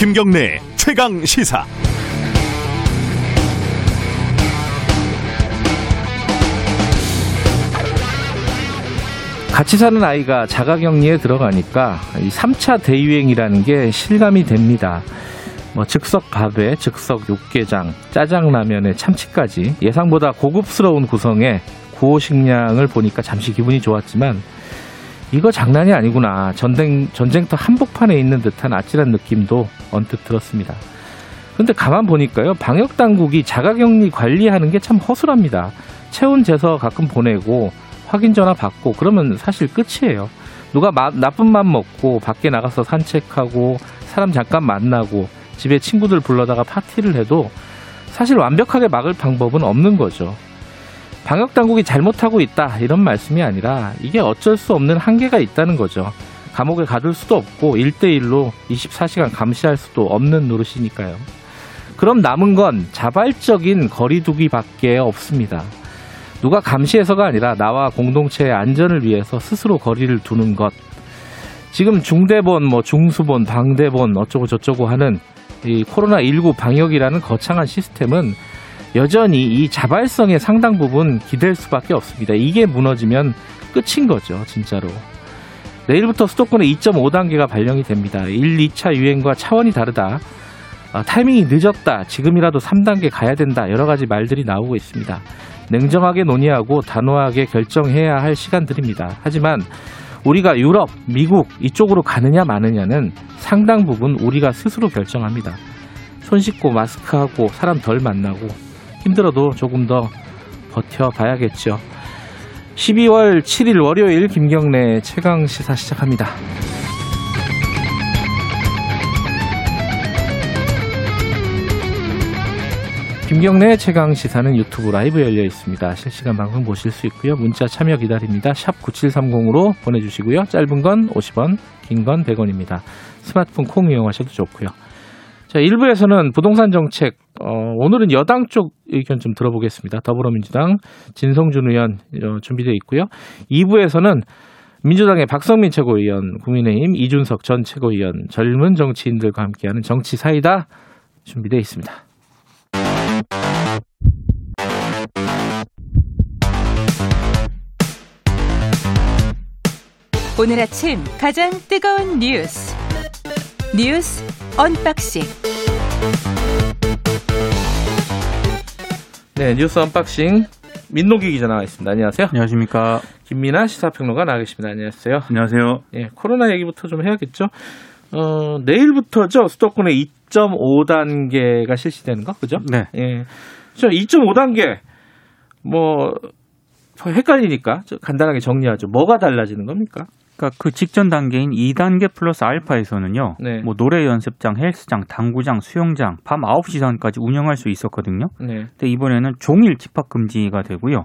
김경래 최강 시사. 같이 사는 아이가 자가격리에 들어가니까 이 3차 대유행이라는 게 실감이 됩니다. 뭐 즉석 밥에 즉석 육개장, 짜장라면에 참치까지 예상보다 고급스러운 구성의 구호식량을 보니까 잠시 기분이 좋았지만 이거 장난이 아니구나. 전쟁, 전쟁터 한복판에 있는 듯한 아찔한 느낌도 언뜻 들었습니다. 근데 가만 보니까요. 방역 당국이 자가격리 관리하는 게 참 허술합니다. 체온 재서 가끔 보내고 확인 전화 받고 그러면 사실 끝이에요. 누가 마, 나쁜 맘 먹고 밖에 나가서 산책하고 사람 잠깐 만나고 집에 친구들 불러다가 파티를 해도 사실 완벽하게 막을 방법은 없는 거죠. 방역 당국이 잘못하고 있다 이런 말씀이 아니라 이게 어쩔 수 없는 한계가 있다는 거죠. 감옥에 가둘 수도 없고 1대1로 24시간 감시할 수도 없는 노릇이니까요. 그럼 남은 건 자발적인 거리두기밖에 없습니다. 누가 감시해서가 아니라 나와 공동체의 안전을 위해서 스스로 거리를 두는 것. 지금 중대본, 뭐 중수본, 방대본 어쩌고 저쩌고 하는 이 코로나19 방역이라는 거창한 시스템은 여전히 이 자발성의 상당 부분 기댈 수밖에 없습니다. 이게 무너지면 끝인 거죠, 진짜로. 내일부터 수도권에 2.5단계가 발령이 됩니다. 1, 2차 유행과 차원이 다르다. 아, 타이밍이 늦었다. 지금이라도 3단계 가야 된다. 여러 가지 말들이 나오고 있습니다. 냉정하게 논의하고 단호하게 결정해야 할 시간들입니다. 하지만 우리가 유럽, 미국 이쪽으로 가느냐 마느냐는 상당 부분 우리가 스스로 결정합니다. 손 씻고 마스크하고 사람 덜 만나고 힘들어도 조금 더 버텨봐야겠죠. 12월 7일 월요일 김경래 최강 시사 시작합니다. 김경래 최강 시사는 유튜브 라이브 열려 있습니다. 실시간 방송 보실 수 있고요. 문자 참여 기다립니다. 샵 9730으로 보내주시고요. 짧은 건 50원, 긴 건 100원입니다. 스마트폰 콩 이용하셔도 좋고요. 자, 1부에서는 부동산 정책, 어, 오늘은 여당 쪽 의견 좀 들어보겠습니다. 더불어민주당 진성준 의원 어, 준비되어 있고요. 2부에서는 민주당의 박성민 최고위원, 국민의힘 이준석 전 최고위원, 젊은 정치인들과 함께하는 정치 사이다 준비되어 있습니다. 오늘 아침 가장 뜨거운 뉴스 뉴스 언박싱 네, 뉴스 unboxing 민동기 기자 나와 있습니다. 안녕하세요. 안녕하십니까. 김민아 시사평론가 나와 계십니다. 안녕하세요. 안녕하세요. 예, 코로나 얘기부터 좀 해야겠죠. 어, 내일부터죠. 수도권에 2.5단계가 실시되는 거, 그죠? 네. 예. 저 2.5단계, 뭐, 헷갈리니까 간단하게 정리하죠. 뭐가 달라지는 겁니까? 그러니까 그 직전 단계인 2단계 플러스 알파에서는요. 네. 뭐 노래 연습장, 헬스장, 당구장, 수영장 밤 9시 전까지 운영할 수 있었거든요. 네. 근데 이번에는 종일 집합 금지가 되고요.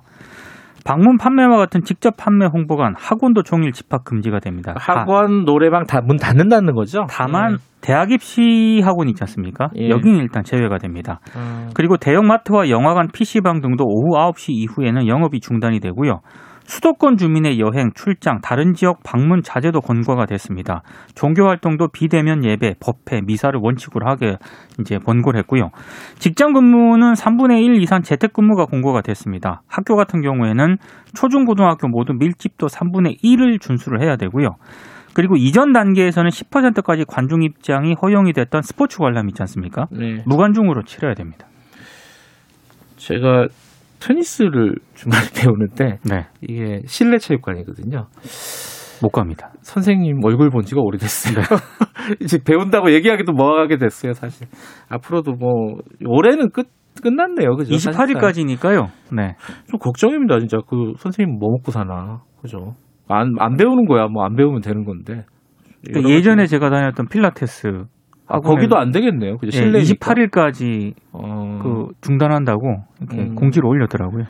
방문 판매와 같은 직접 판매 홍보관, 학원도 종일 집합 금지가 됩니다. 학원, 노래방 다 문 닫는다는 거죠? 다만 네. 대학 입시 학원 있지 않습니까? 예. 여기는 일단 제외가 됩니다. 어, 그리고 대형마트와 영화관, PC방 등도 오후 9시 이후에는 영업이 중단이 되고요. 수도권 주민의 여행, 출장, 다른 지역 방문 자제도 권고가 됐습니다. 종교 활동도 비대면 예배, 법회, 미사를 원칙으로 하게 이제 권고를 했고요. 직장 근무는 3분의 1 이상 재택 근무가 공고가 됐습니다. 학교 같은 경우에는 초중고등학교 모두 밀집도 3분의 1을 준수를 해야 되고요. 그리고 이전 단계에서는 10%까지 관중 입장이 허용이 됐던 스포츠 관람 있지 않습니까? 네. 무관중으로 치러야 됩니다. 제가 테니스를 중간에 배우는데 네. 이게 실내 체육관이거든요. 못 갑니다. 선생님 얼굴 본 지가 오래됐어요. 이제 배운다고 얘기하기도 뭐하게 됐어요, 사실. 앞으로도 뭐 올해는 끝 끝났네요, 그죠? 사실상. 28일까지니까요. 네. 좀 걱정입니다, 진짜. 그 선생님 뭐 먹고 사나, 그죠? 안안 배우는 거야, 뭐 안 배우면 되는 건데. 그러니까 예전에 가지- 제가 다녔던 필라테스 아, 거기도 안 되겠네요, 그죠? 예, 실내 28일까지 어, 그 중단한다고 이렇게 음. 공지를 올렸더라고요.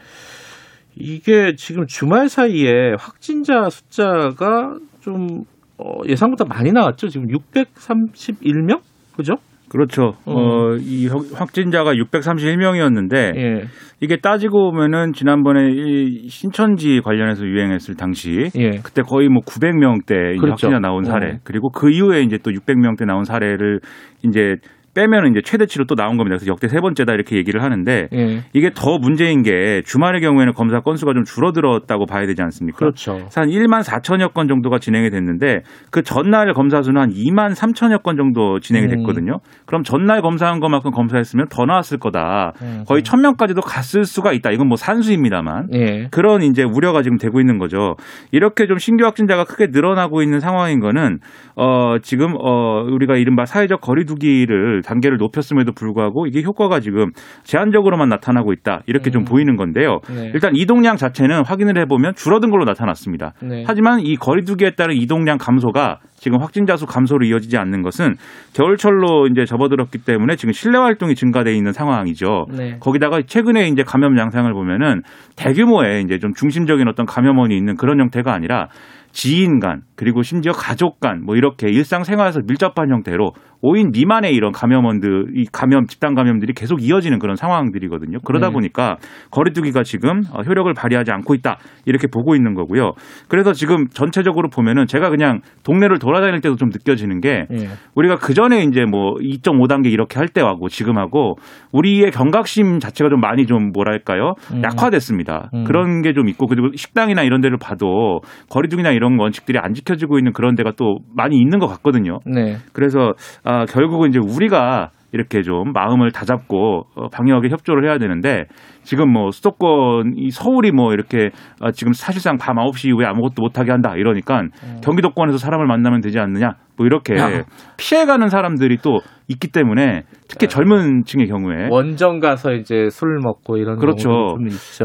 이게 지금 주말 사이에 확진자 숫자가 좀 어, 예상보다 많이 나왔죠. 지금 631명? 그죠? 그렇죠. 어, 이 확- 확진자가 631명이었는데 예. 이게 따지고 보면은 지난번에 이 신천지 관련해서 유행했을 당시 예. 그때 거의 뭐 900명대 그렇죠. 확진자 나온 사례 어. 그리고 그 이후에 이제 또 600명대 나온 사례를 이제 빼면은 이제 최대치로 또 나온 겁니다. 그래서 역대 세 번째다 이렇게 얘기를 하는데 예. 이게 더 문제인 게 주말의 경우에는 검사 건수가 좀 줄어들었다고 봐야 되지 않습니까? 그렇죠. 한 1만 4천여 건 정도가 진행이 됐는데 그 전날 검사 수는 한 2만 3천여 건 정도 진행이 음. 됐거든요. 그럼 전날 검사한 것만큼 검사했으면 더 나왔을 거다. 음. 거의 1000명까지도 갔을 수가 있다. 이건 뭐 산수입니다만. 예. 그런 이제 우려가 지금 되고 있는 거죠. 이렇게 좀 신규 확진자가 크게 늘어나고 있는 상황인 거는 어 지금 어 우리가 이른바 사회적 거리두기를 단계를 높였음에도 불구하고 이게 효과가 지금 제한적으로만 나타나고 있다. 이렇게 좀 음. 보이는 건데요. 네. 일단 이동량 자체는 확인을 해보면 줄어든 걸로 나타났습니다. 네. 하지만 이 거리두기에 따른 이동량 감소가 지금 확진자 수 감소로 이어지지 않는 것은 겨울철로 이제 접어들었기 때문에 지금 실내 활동이 증가돼 있는 상황이죠. 네. 거기다가 최근에 이제 감염 양상을 보면은 대규모의 이제 좀 중심적인 어떤 감염원이 있는 그런 형태가 아니라 지인 간 그리고 심지어 가족 간 뭐 이렇게 일상생활에서 밀접한 형태로 5인 미만의 이런 감염원들 이 감염 집단 감염들이 계속 이어지는 그런 상황들이거든요. 그러다 네. 보니까 거리두기가 지금 어, 효력을 발휘하지 않고 있다 이렇게 보고 있는 거고요. 그래서 지금 전체적으로 보면은 제가 그냥 동네를 돌아다닐 때도 좀 느껴지는 게 예. 우리가 그 전에 이제 뭐 2.5단계 이렇게 할 때하고 지금하고 우리의 경각심 자체가 좀 많이 좀 뭐랄까요 음. 약화됐습니다. 음. 그런 게 좀 있고 그리고 식당이나 이런 데를 봐도 거리두기나 이런 원칙들이 안 지 켜지고 있는 그런 데가 또 많이 있는 것 같거든요. 네. 그래서 아, 결국은 이제 우리가 이렇게 좀 마음을 다잡고 어, 방역에 협조를 해야 되는데 지금 뭐 수도권 이 서울이 뭐 이렇게 아, 지금 사실상 밤 9시 이후에 아무것도 못 하게 한다 이러니까 경기도권에서 사람을 만나면 되지 않느냐 뭐 이렇게 야. 피해가는 사람들이 또 있기 때문에 특히 젊은 층의 경우에 원정 가서 이제 술 먹고 이런 네. 그렇죠.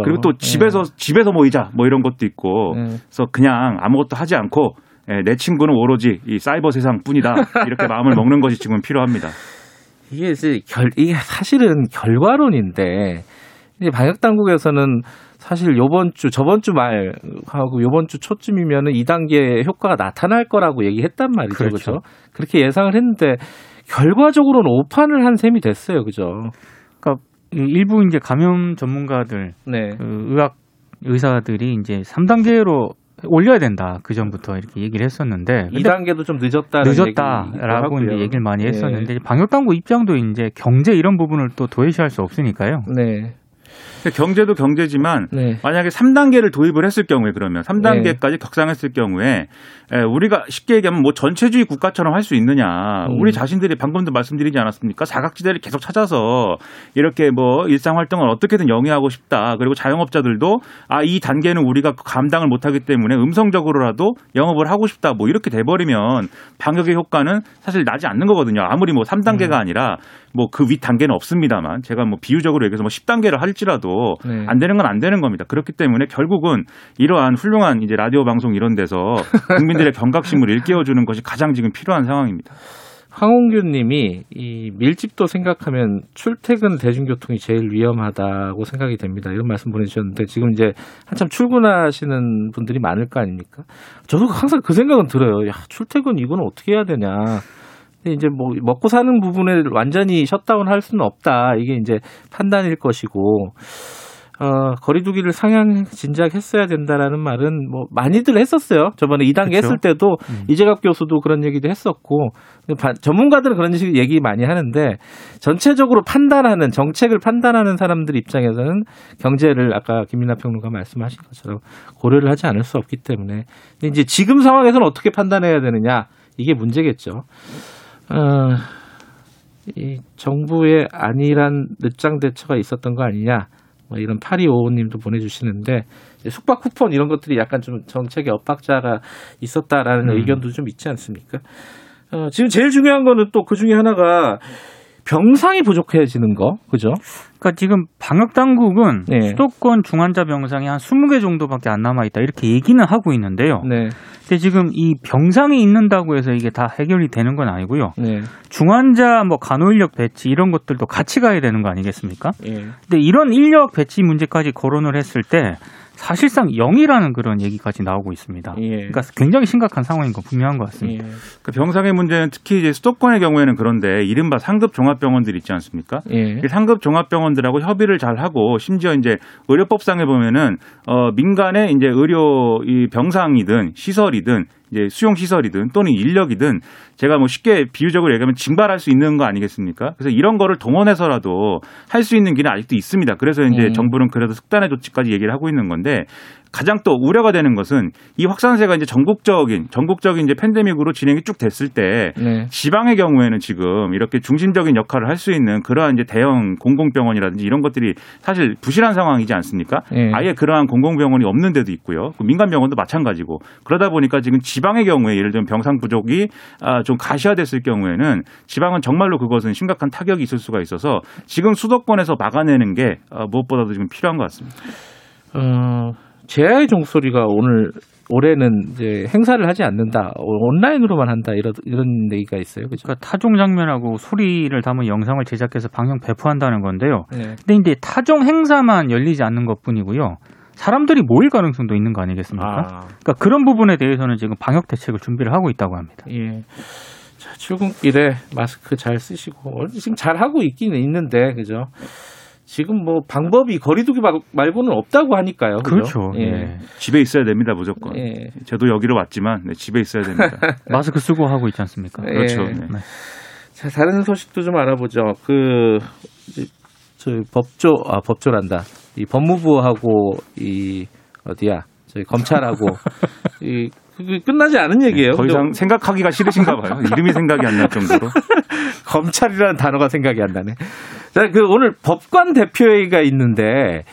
그리고 또 집에서 집에서 모이자 뭐 이런 것도 있고 네. 그래서 그냥 아무것도 하지 않고 예, 내 친구는 오로지 이 사이버 세상뿐이다 이렇게 마음을 먹는 것이 지금 필요합니다. 이게 이제 결 이게 사실은 결과론인데 이제 방역 당국에서는 사실 요번 주 저번 주 말하고 요번 주 초쯤이면은 2단계 효과가 나타날 거라고 얘기했단 말이죠. 그렇죠. 그렇죠? 그렇게 예상을 했는데 결과적으로는 오판을 한 셈이 됐어요. 그죠? 그러니까 이 일부 이제 감염 전문가들, 네. 그 의학 의사들이 이제 3단계로 올려야 된다. 그 전부터 이렇게 얘기를 했었는데 근데 2단계도 좀 늦었다는 늦었다라고 하고요. 얘기를 많이 네. 했었는데 방역 당국 입장도 이제 경제 이런 부분을 또 도외시할 수 없으니까요. 네. 근데 경제도 경제지만 네. 만약에 3단계를 도입을 했을 경우에 그러면 3단계까지 격상했을 경우에 에, 우리가 쉽게 얘기하면 뭐 전체주의 국가처럼 할 수 있느냐. 음. 우리 자신들이 방금도 말씀드리지 않았습니까? 사각지대를 계속 찾아서 이렇게 뭐 일상 활동을 어떻게든 영위하고 싶다. 그리고 자영업자들도 아, 이 단계는 우리가 감당을 못 하기 때문에 음성적으로라도 영업을 하고 싶다. 뭐 이렇게 돼 버리면 방역의 효과는 사실 나지 않는 거거든요. 아무리 뭐 3단계가 아니라 뭐 그 윗 단계는 없습니다만 제가 뭐 비유적으로 얘기해서 뭐 10단계를 할지라도 네. 안 되는 건 안 되는 겁니다. 그렇기 때문에 결국은 이러한 훌륭한 이제 라디오 방송 이런 데서 국민들의 경각심을 일깨워 주는 것이 가장 지금 필요한 상황입니다. 황홍규 님이 이 밀집도 생각하면 출퇴근 대중교통이 제일 위험하다고 생각이 됩니다. 이런 말씀 보내주셨는데 지금 이제 한참 출근하시는 분들이 많을 거 아닙니까? 저도 항상 그 생각은 들어요. 야, 출퇴근 이거는 어떻게 해야 되냐. 근데 이제 뭐 먹고 사는 부분에 완전히 셧다운 할 수는 없다. 이게 이제 판단일 것이고. 어, 거리두기를 상향 진작 했어야 된다라는 말은 뭐 많이들 했었어요. 저번에 2단계 그쵸. 했을 때도 음. 이재갑 교수도 그런 얘기도 했었고 바- 전문가들은 그런 식의 얘기 많이 하는데 전체적으로 판단하는 정책을 판단하는 사람들 입장에서는 경제를 아까 김민아 평론가 말씀하신 것처럼 고려를 하지 않을 수 없기 때문에 근데 이제 지금 상황에서는 어떻게 판단해야 되느냐 이게 문제겠죠. 어, 이 정부의 안일한 늦장 대처가 있었던 거 아니냐. 뭐 이런 8255님도 보내주시는데 숙박 쿠폰 이런 것들이 약간 좀 정책의 엇박자가 있었다라는 음. 의견도 좀 있지 않습니까? 어, 지금 제일 중요한 거는 또 그 중에 하나가 병상이 부족해지는 거, 그죠? 그러니까 지금 방역 당국은 네. 수도권 중환자 병상이 한 20개 정도밖에 안 남아 있다 이렇게 얘기는 하고 있는데요. 네. 근데 지금 이 병상이 있는다고 해서 이게 다 해결이 되는 건 아니고요. 네. 중환자 뭐 간호 인력 배치 이런 것들도 같이 가야 되는 거 아니겠습니까? 예. 근데 이런 인력 배치 문제까지 거론을 했을 때 사실상 0이라는 그런 얘기까지 나오고 있습니다. 예. 그러니까 굉장히 심각한 상황인 거 분명한 것 같습니다. 예. 그 병상의 문제는 특히 이제 수도권의 경우에는 그런데 이른바 상급 종합병원들 있지 않습니까? 예. 이 상급 종합병원들하고 협의를 잘 하고 심지어 이제 의료법상에 보면은 어 민간의 이제 의료 이 병상이든 시설이든 이제 수용 시설이든 또는 인력이든 제가 뭐 쉽게 비유적으로 얘기하면 징발할 수 있는 거 아니겠습니까? 그래서 이런 거를 동원해서라도 할 수 있는 길은 아직도 있습니다. 그래서 이제 음. 정부는 그래도 특단의 조치까지 얘기를 하고 있는 건데 가장 또 우려가 되는 것은 이 확산세가 이제 전국적인 전국적인 이제 팬데믹으로 진행이 쭉 됐을 때 네. 지방의 경우에는 지금 이렇게 중심적인 역할을 할 수 있는 그러한 이제 대형 공공병원이라든지 이런 것들이 사실 부실한 상황이지 않습니까? 예. 아예 그러한 공공병원이 없는 데도 있고요. 그 민간 병원도 마찬가지고 그러다 보니까 지금 지방의 경우에 예를 들면 병상 부족이 아, 좀 가시화됐을 경우에는 지방은 정말로 그것은 심각한 타격이 있을 수가 있어서 지금 수도권에서 막아내는 게 어, 무엇보다도 지금 필요한 것 같습니다. 어, 제야의 종소리가 오늘 올해는 이제 행사를 하지 않는다. 온라인으로만 한다. 이런 이런 얘기가 있어요. 그죠? 그러니까 타종 장면하고 소리를 담은 영상을 제작해서 방영 배포한다는 건데요. 네. 근데 이제 타종 행사만 열리지 않는 것뿐이고요. 사람들이 모일 가능성도 있는 거 아니겠습니까? 아, 그러니까 그런 부분에 대해서는 지금 방역 대책을 준비를 하고 있다고 합니다. 예. 자, 출근길에 마스크 잘 쓰시고 지금 잘 하고 있기는 있는데 그죠? 지금 뭐 방법이 거리두기 말- 말고는 없다고 하니까요. 그죠? 그렇죠. 예. 예. 집에 있어야 됩니다, 무조건. 예. 저도 여기로 왔지만 네, 집에 있어야 됩니다. 마스크 쓰고 하고 있지 않습니까? 예. 그렇죠. 네. 네. 자, 다른 소식도 좀 알아보죠. 그, 저희 법조, 아, 법조란다. 이 법무부하고 이, 어디야, 저희 검찰하고, 이, 그, 끝나지 않은 얘기예요. 더 이상 생각하기가 싫으신가 봐요. 이름이 생각이 안 날 정도로. 검찰이라는 단어가 생각이 안 나네. 자, 그 오늘 법관 대표회의가 있는데,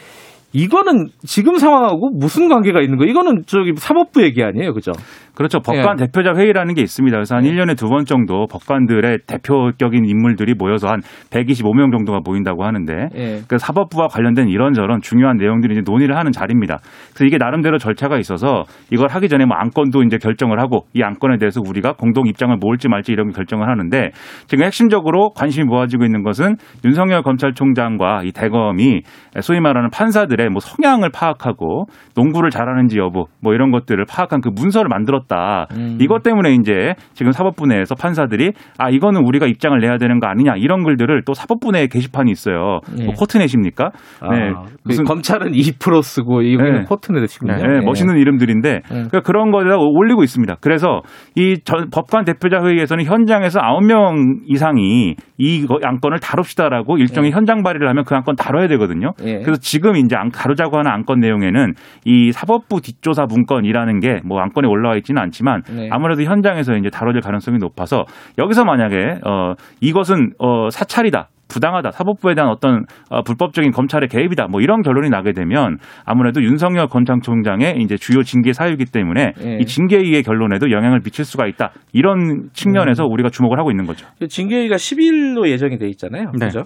이거는 지금 상황하고 무슨 관계가 있는 거예요? 이거는 저기 사법부 얘기 아니에요, 그죠? 그렇죠. 법관 대표자 회의라는 게 있습니다. 그래서 한 예. 1년에 두 번 정도 법관들의 대표격인 인물들이 모여서 한 125명 정도가 모인다고 하는데 예. 그 사법부와 관련된 이런저런 중요한 내용들이 이제 논의를 하는 자리입니다. 그래서 이게 나름대로 절차가 있어서 이걸 하기 전에 뭐 안건도 이제 결정을 하고 이 안건에 대해서 우리가 공동 입장을 모을지 말지 이런 걸 결정을 하는데 지금 핵심적으로 관심이 모아지고 있는 것은 윤석열 검찰총장과 이 대검이 소위 말하는 판사들의 뭐 성향을 파악하고 농구를 잘하는지 여부 뭐 이런 것들을 파악한 그 문서를 만들었 다. 음. 이것 때문에 이제 지금 사법부 내에서 판사들이 아 이거는 우리가 입장을 내야 되는 거 아니냐 이런 글들을 또 사법부 내에 게시판이 있어요. 예. 뭐 코트넷입니까? 아, 네. 무슨 검찰은 2% 쓰고 이거는 네. 코트넷이군요. 네, 멋있는 이름들인데 그러니까 그런 거에다 올리고 있습니다. 그래서 이 전- 법관 대표자 회의에서는 현장에서 9명 이상이 이 거- 안건을 다룹시다라고 일종의 현장 발의를 하면 그 안건 다뤄야 되거든요. 예. 그래서 지금 이제 안- 다루자고 하는 안건 내용에는 이 사법부 뒷조사 문건이라는 게 뭐 안건에 올라와 있지는 않지만 네. 아무래도 현장에서 이제 다뤄질 가능성이 높아서 여기서 만약에 어 이것은 어 사찰이다. 부당하다. 사법부에 대한 어떤 어, 불법적인 검찰의 개입이다. 뭐 이런 결론이 나게 되면 아무래도 윤석열 검찰총장의 이제 주요 징계 사유이기 때문에 예. 이 징계위의 결론에도 영향을 미칠 수가 있다. 이런 측면에서 음. 우리가 주목을 하고 있는 거죠. 그 징계위가 10일로 예정이 돼 있잖아요. 네. 그죠?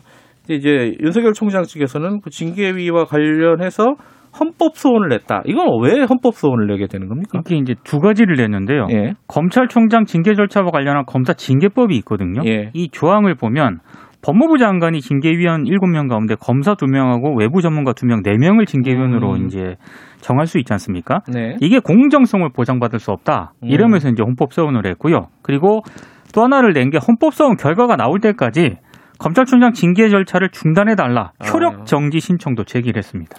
이제 윤석열 총장 측에서는 그 징계위와 관련해서 헌법 소원을 냈다. 이건 왜 헌법 소원을 내게 되는 겁니까? 이게 이제 두 가지를 냈는데요. 예. 검찰총장 징계 절차와 관련한 검사 징계법이 있거든요. 예. 이 조항을 보면 법무부 장관이 징계위원 7명 가운데 검사 2명하고 외부 전문가 2명, 4명을 징계위원으로 음. 이제 정할 수 있지 않습니까? 네. 이게 공정성을 보장받을 수 없다. 음. 이러면서 이제 헌법 소원을 했고요. 그리고 또 하나를 낸 게 헌법 소원 결과가 나올 때까지 검찰총장 징계 절차를 중단해 달라 아. 효력 정지 신청도 제기를 했습니다.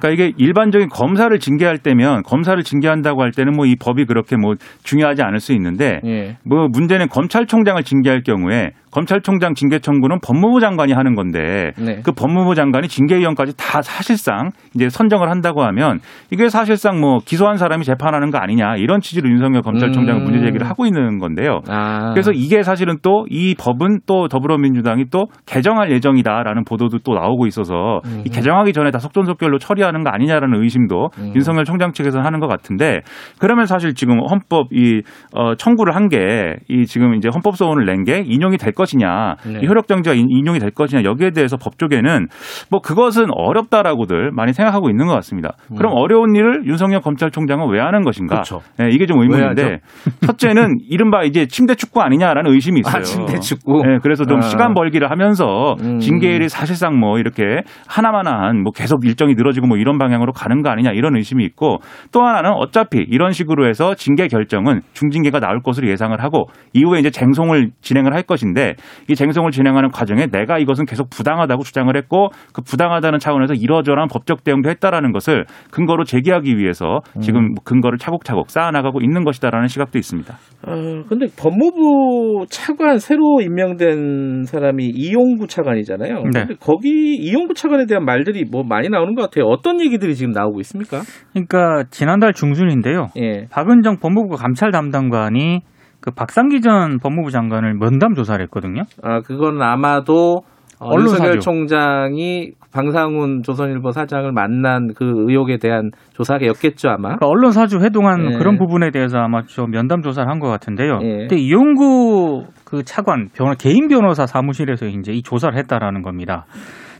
그러니까 이게 일반적인 검사를 징계할 때면 검사를 징계한다고 할 때는 뭐 이 법이 그렇게 뭐 중요하지 않을 수 있는데 예. 뭐 문제는 검찰총장을 징계할 경우에 검찰총장 징계 청구는 법무부 장관이 하는 건데 네. 그 법무부 장관이 징계위원까지 다 사실상 이제 선정을 한다고 하면 이게 사실상 뭐 기소한 사람이 재판하는 거 아니냐 이런 취지로 윤석열 검찰총장은 음. 문제 제기를 하고 있는 건데요. 아. 그래서 이게 사실은 또 이 법은 또 더불어민주당이 또또 개정할 예정이다라는 보도도 또 나오고 있어서 이 개정하기 전에 다 속전속결로 처리하는 거 아니냐라는 의심도 음. 윤석열 총장 측에서는 하는 것 같은데 그러면 사실 지금 헌법 이 어, 청구를 한 게 이 지금 이제 헌법 소원을 낸 게 인용이 될 것이냐 네. 이 효력 정지가 인- 인용이 될 것이냐 여기에 대해서 법조계는 뭐 그것은 어렵다라고들 많이 생각하고 있는 것 같습니다. 그럼 어려운 일을 윤석열 검찰총장은 왜 하는 것인가? 음. 그렇죠. 예, 이게 좀왜 의문인데 첫째는 이른바 이제 침대 축구 아니냐라는 의심이 있어요. 아, 침대 축구? 예, 그래서 좀 아. 시간 벌기 를 하면서 음. 징계일이 사실상 뭐 이렇게 하나만한 뭐 계속 일정이 늘어지고 뭐 이런 방향으로 가는 거 아니냐 이런 의심이 있고 또 하나는 어차피 이런 식으로 해서 징계 결정은 중징계가 나올 것으로 예상을 하고 이후에 이제 쟁송을 진행을 할 것인데 이 쟁송을 진행하는 과정에 내가 이것은 계속 부당하다고 주장을 했고 그 부당하다는 차원에서 이러저러한 법적 대응도 했다라는 것을 근거로 제기하기 위해서 지금 근거를 차곡차곡 쌓아나가고 있는 것이다라는 시각도 있습니다. 어, 근데 법무부 차관 새로 임명된 사람이 이용구 차관이잖아요. 네. 근데 거기 이용구 차관에 대한 말들이 뭐 많이 나오는 것 같아요. 어떤 얘기들이 지금 나오고 있습니까? 그러니까 지난달 중순인데요. 예. 박은정 법무부 감찰 담당관이 그 박상기 전 법무부 장관을 면담 조사를 했거든요. 아, 그건 아마도 어. 윤석열 총장이 방상훈 조선일보 사장을 만난 그 의혹에 대한 조사였겠죠, 아마. 그러니까 언론 사주 회동한 예. 그런 부분에 대해서 아마 좀 면담 조사를 한 것 같은데요. 예. 근데 이용구 그 차관 변호, 개인 변호사 사무실에서 이제 이 조사를 했다라는 겁니다.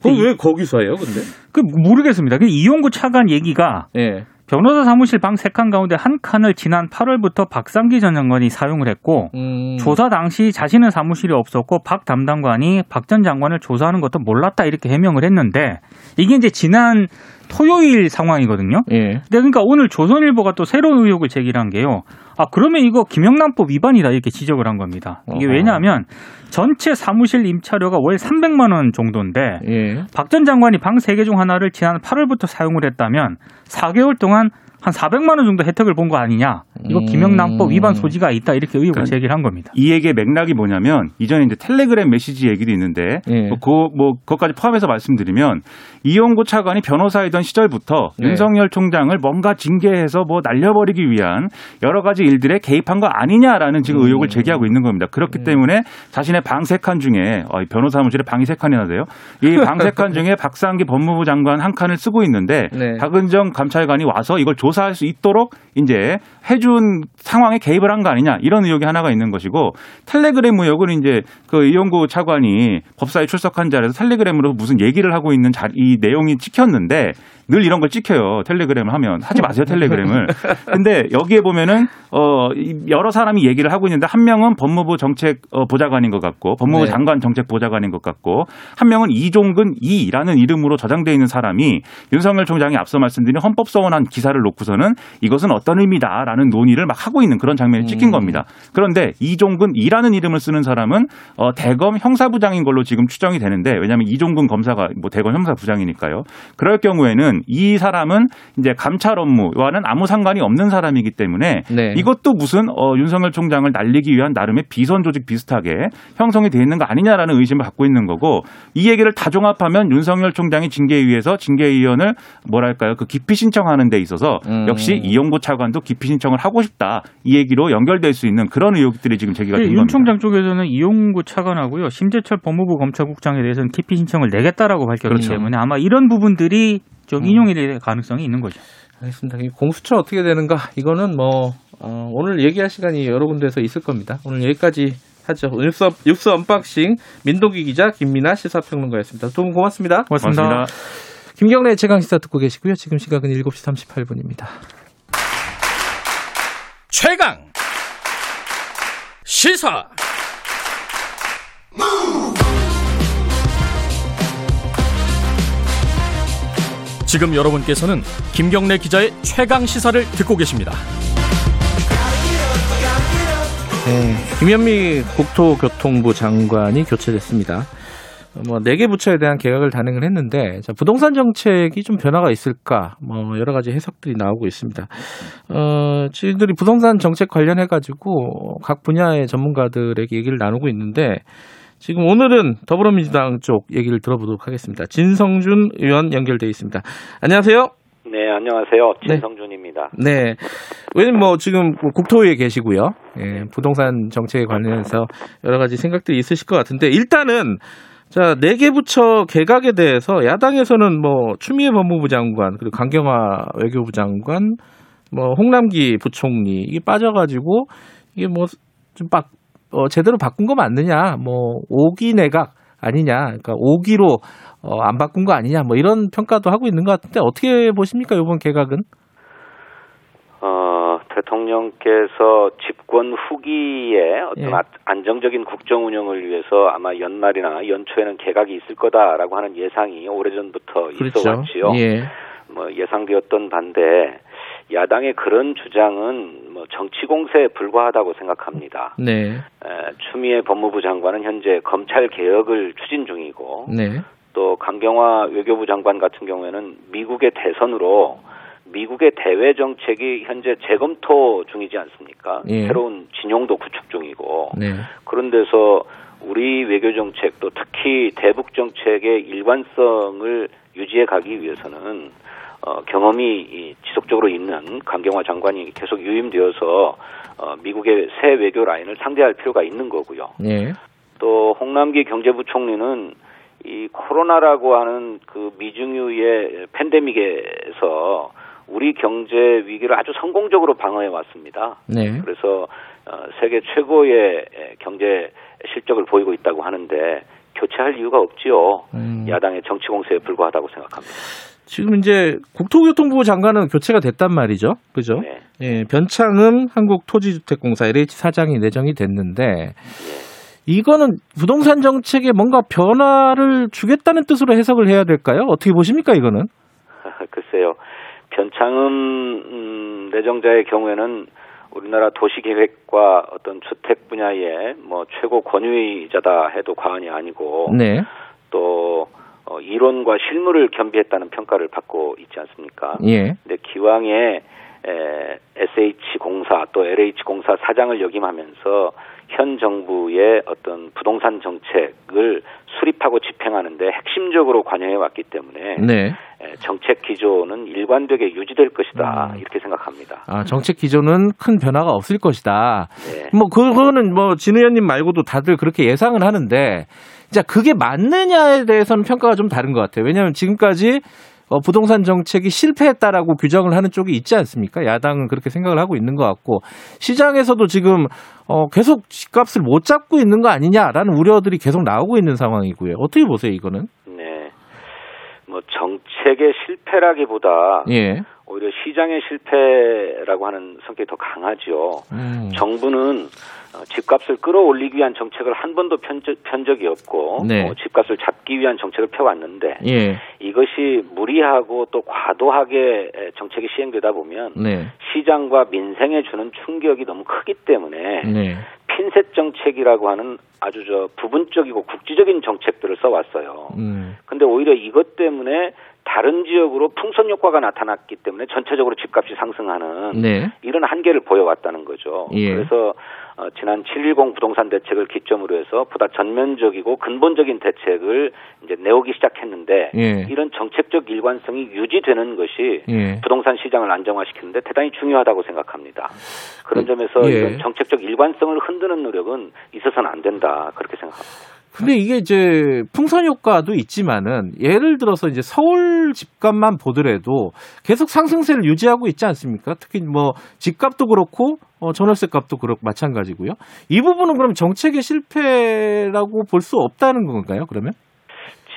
그럼 왜 거기서 해요, 근데? 그 모르겠습니다. 그 이용구 차관 얘기가 예. 변호사 사무실 방 세 칸 가운데 한 칸을 지난 8월부터 박상기 전 장관이 사용을 했고 음. 조사 당시 자신은 사무실이 없었고 박 담당관이 박 전 장관을 조사하는 것도 몰랐다 이렇게 해명을 했는데 이게 이제 지난 토요일 상황이거든요. 예. 근데 그러니까 오늘 조선일보가 또 새로운 의혹을 제기한 게요. 아 그러면 이거 김영란법 위반이다 이렇게 지적을 한 겁니다. 이게 어허. 왜냐하면 전체 사무실 임차료가 월 300만 원 정도인데 예. 박전 장관이 방 3개 중 하나를 지난 8월부터 사용을 했다면 4개월 동안 한 400만 원 정도 혜택을 본 거 아니냐. 이거 음. 김영란법 위반 소지가 있다 이렇게 의혹을 그러니까 제기를 한 겁니다. 이 얘기의 맥락이 뭐냐면 이전에 이제 텔레그램 메시지 얘기도 있는데 예. 뭐, 그, 뭐 그것까지 포함해서 말씀드리면 이용구 차관이 변호사이던 시절부터 네. 윤석열 총장을 뭔가 징계해서 뭐 날려버리기 위한 여러 가지 일들에 개입한 거 아니냐라는 지금 음. 의혹을 제기하고 있는 겁니다. 그렇기 네. 때문에 자신의 방세칸 중에 어, 이 변호사 사무실에 방이 세 칸이나 돼요. 이 방세칸 중에 박상기 법무부 장관 한 칸을 쓰고 있는데 네. 박은정 감찰관이 와서 이걸 조사할 수 있도록 이제 해준 상황에 개입을 한 거 아니냐 이런 의혹이 하나가 있는 것이고 텔레그램 의혹은 이제 그 이용구 차관이 법사에 출석한 자리에서 텔레그램으로 무슨 얘기를 하고 있는 자리 이 내용이 찍혔는데 늘 이런 걸 찍혀요 텔레그램을 하면 하지 마세요 텔레그램을 근데 여기에 보면은 어이 여러 사람이 얘기를 하고 있는데 한 명은 법무부 정책 어, 보좌관인 것 같고 법무부 네. 장관 정책 보좌관인 것 같고 한 명은 이종근 이라는 이름으로 저장돼 있는 사람이 윤석열 총장이 앞서 말씀드린 헌법 서원한 기사를 놓고서는 이것은 어떤 의미다라는 논의를 막 하고 있는 그런 장면이 찍힌 음. 겁니다. 그런데 이종근 이라는 이름을 쓰는 사람은 어, 대검 형사부장인 걸로 지금 추정이 되는데 왜냐하면 이종근 검사가 뭐 대검 형사부장이니까요. 그럴 경우에는 이 사람은 이제 감찰 업무와는 아무 상관이 없는 사람이기 때문에 네. 이것도 무슨 어, 윤석열 총장을 날리기 위한 나름의 비선 조직 비슷하게 형성이 돼 있는 거 아니냐라는 의심을 갖고 있는 거고 이 얘기를 다 종합하면 윤석열 총장이 징계위에서 징계위원을 뭐랄까요 그 기피 신청하는 데 있어서 음. 역시 이용구 차관도 기피 신청을 하고 싶다 이 얘기로 연결될 수 있는 그런 의혹들이 지금 제기가 된 윤 겁니다. 총장 쪽에서는 이용구 차관하고요 심재철 법무부 검찰국장에 대해서는 기피 신청을 내겠다라고 밝혔기 그렇죠. 때문에 아마 이런 부분들이 좀 인용이 될 가능성이 있는 거죠. 알겠습니다. 이 공수처 어떻게 되는가? 이거는 뭐 어, 오늘 얘기할 시간이 여러 군데서 있을 겁니다. 오늘 여기까지 하죠. 뉴스, 업- 뉴스 unboxing 민동기 기자 김민아 시사평론가였습니다. 두분 고맙습니다. 고맙습니다. 고맙습니다. 김경래 최강 시사 듣고 계시고요. 지금 시각은 7시 38분입니다. 최강 시사 지금 여러분께서는 김경래 기자의 최강 시사를 듣고 계십니다. 네, 김현미 국토교통부 장관이 교체됐습니다. 뭐네 개 부처에 대한 개혁을 단행을 했는데 자, 부동산 정책이 좀 변화가 있을까? 뭐 여러 가지 해석들이 나오고 있습니다. 어, 저희들이 부동산 정책 관련해 가지고 각 분야의 전문가들에게 얘기를 나누고 있는데 지금 오늘은 더불어민주당 쪽 얘기를 들어보도록 하겠습니다. 진성준 의원 연결돼 있습니다. 안녕하세요. 네, 안녕하세요. 네. 진성준입니다. 네. 왜냐면 뭐 지금 국토위에 계시고요. 예, 부동산 정책에 관련해서 여러 가지 생각들이 있으실 것 같은데 일단은 자, 네 개 부처 개각에 대해서 야당에서는 뭐 추미애 법무부 장관 그리고 강경화 외교부 장관 뭐 홍남기 부총리 이게 빠져가지고 이게 뭐좀 빡, 어, 제대로 바꾼 거 맞느냐? 뭐 오기 내각 아니냐? 그러니까 오기로 어, 안 바꾼 거 아니냐? 뭐 이런 평가도 하고 있는 것 같은데 어떻게 보십니까? 이번 개각은? 어, 대통령께서 집권 후기에 어떤 예. 아- 안정적인 국정 운영을 위해서 아마 연말이나 연초에는 개각이 있을 거다라고 하는 예상이 오래전부터 있어 왔지요. 그렇죠. 예. 뭐 예상되었던 반대 야당의 그런 주장은 뭐 정치 공세에 불과하다고 생각합니다. 네. 에, 추미애 법무부 장관은 현재 검찰 개혁을 추진 중이고 네. 또 강경화 외교부 장관 같은 경우에는 미국의 대선으로 미국의 대외 정책이 현재 재검토 중이지 않습니까? 예. 새로운 진용도 구축 중이고 네. 그런 데서 우리 외교 정책 또 특히 대북 정책의 일관성을 유지해 가기 위해서는 어, 경험이 이 지속적으로 있는 강경화 장관이 계속 유임되어서 어, 미국의 새 외교 라인을 상대할 필요가 있는 거고요. 예. 또 홍남기 경제부총리는 이 코로나라고 하는 그 미중유의 팬데믹에서 우리 경제 위기를 아주 성공적으로 방어해 왔습니다. 네. 그래서 어, 세계 최고의 경제 실적을 보이고 있다고 하는데 교체할 이유가 없지요. 음. 야당의 정치 공세에 불과하다고 생각합니다. 지금 이제 국토교통부 장관은 교체가 됐단 말이죠. 그죠? 네. 예, 변창흠 한국토지주택공사 LH 사장이 내정이 됐는데 이거는 부동산 정책에 뭔가 변화를 주겠다는 뜻으로 해석을 해야 될까요? 어떻게 보십니까 이거는? 글쎄요. 변창흠 음, 내정자의 경우에는 우리나라 도시계획과 어떤 주택 분야의 뭐 최고 권위자다 해도 과언이 아니고 네. 또 어, 이론과 실무를 겸비했다는 평가를 받고 있지 않습니까? 예. 근데 기왕에 에, SH공사 또 LH공사 사장을 역임하면서 현 정부의 어떤 부동산 정책을 수립하고 집행하는데 핵심적으로 관여해 왔기 때문에 네. 에, 정책 기조는 일관되게 유지될 것이다 음. 이렇게 생각합니다. 아, 정책 기조는 큰 변화가 없을 것이다. 네. 뭐 그거는 뭐 진 의원님 말고도 다들 그렇게 예상을 하는데 자, 그게 맞느냐에 대해서는 평가가 좀 다른 것 같아요. 왜냐하면 지금까지 어, 부동산 정책이 실패했다라고 규정을 하는 쪽이 있지 않습니까? 야당은 그렇게 생각을 하고 있는 것 같고 시장에서도 지금 어, 계속 집값을 못 잡고 있는 거 아니냐라는 우려들이 계속 나오고 있는 상황이고요. 어떻게 보세요, 이거는? 네. 뭐 정책의 실패라기보다 예. 오히려 시장의 실패라고 하는 성격이 더 강하죠. 음. 정부는 어, 집값을 끌어올리기 위한 정책을 한 번도 편, 편 적이 없고 네. 어, 집값을 잡기 위한 정책을 펴왔는데 예. 이것이 무리하고 또 과도하게 에, 정책이 시행되다 보면 네. 시장과 민생에 주는 충격이 너무 크기 때문에 네. 핀셋 정책이라고 하는 아주 저 부분적이고 국지적인 정책들을 써왔어요. 음. 근데 오히려 이것 때문에 다른 지역으로 풍선 효과가 나타났기 때문에 전체적으로 집값이 상승하는 네. 이런 한계를 보여왔다는 거죠. 예. 그래서 어, 지난 7.10 부동산 대책을 기점으로 해서 보다 전면적이고 근본적인 대책을 이제 내오기 시작했는데 예. 이런 정책적 일관성이 유지되는 것이 예. 부동산 시장을 안정화시키는데 대단히 중요하다고 생각합니다. 그런 점에서 예. 이런 정책적 일관성을 흔드는 노력은 있어서는 안 된다 그렇게 생각합니다. 근데 이게 이제 풍선 효과도 있지만은 예를 들어서 이제 서울 집값만 보더라도 계속 상승세를 유지하고 있지 않습니까? 특히 뭐 집값도 그렇고 어, 전월세 값도 그렇고 마찬가지고요. 이 부분은 그럼 정책의 실패라고 볼 수 없다는 건가요? 그러면?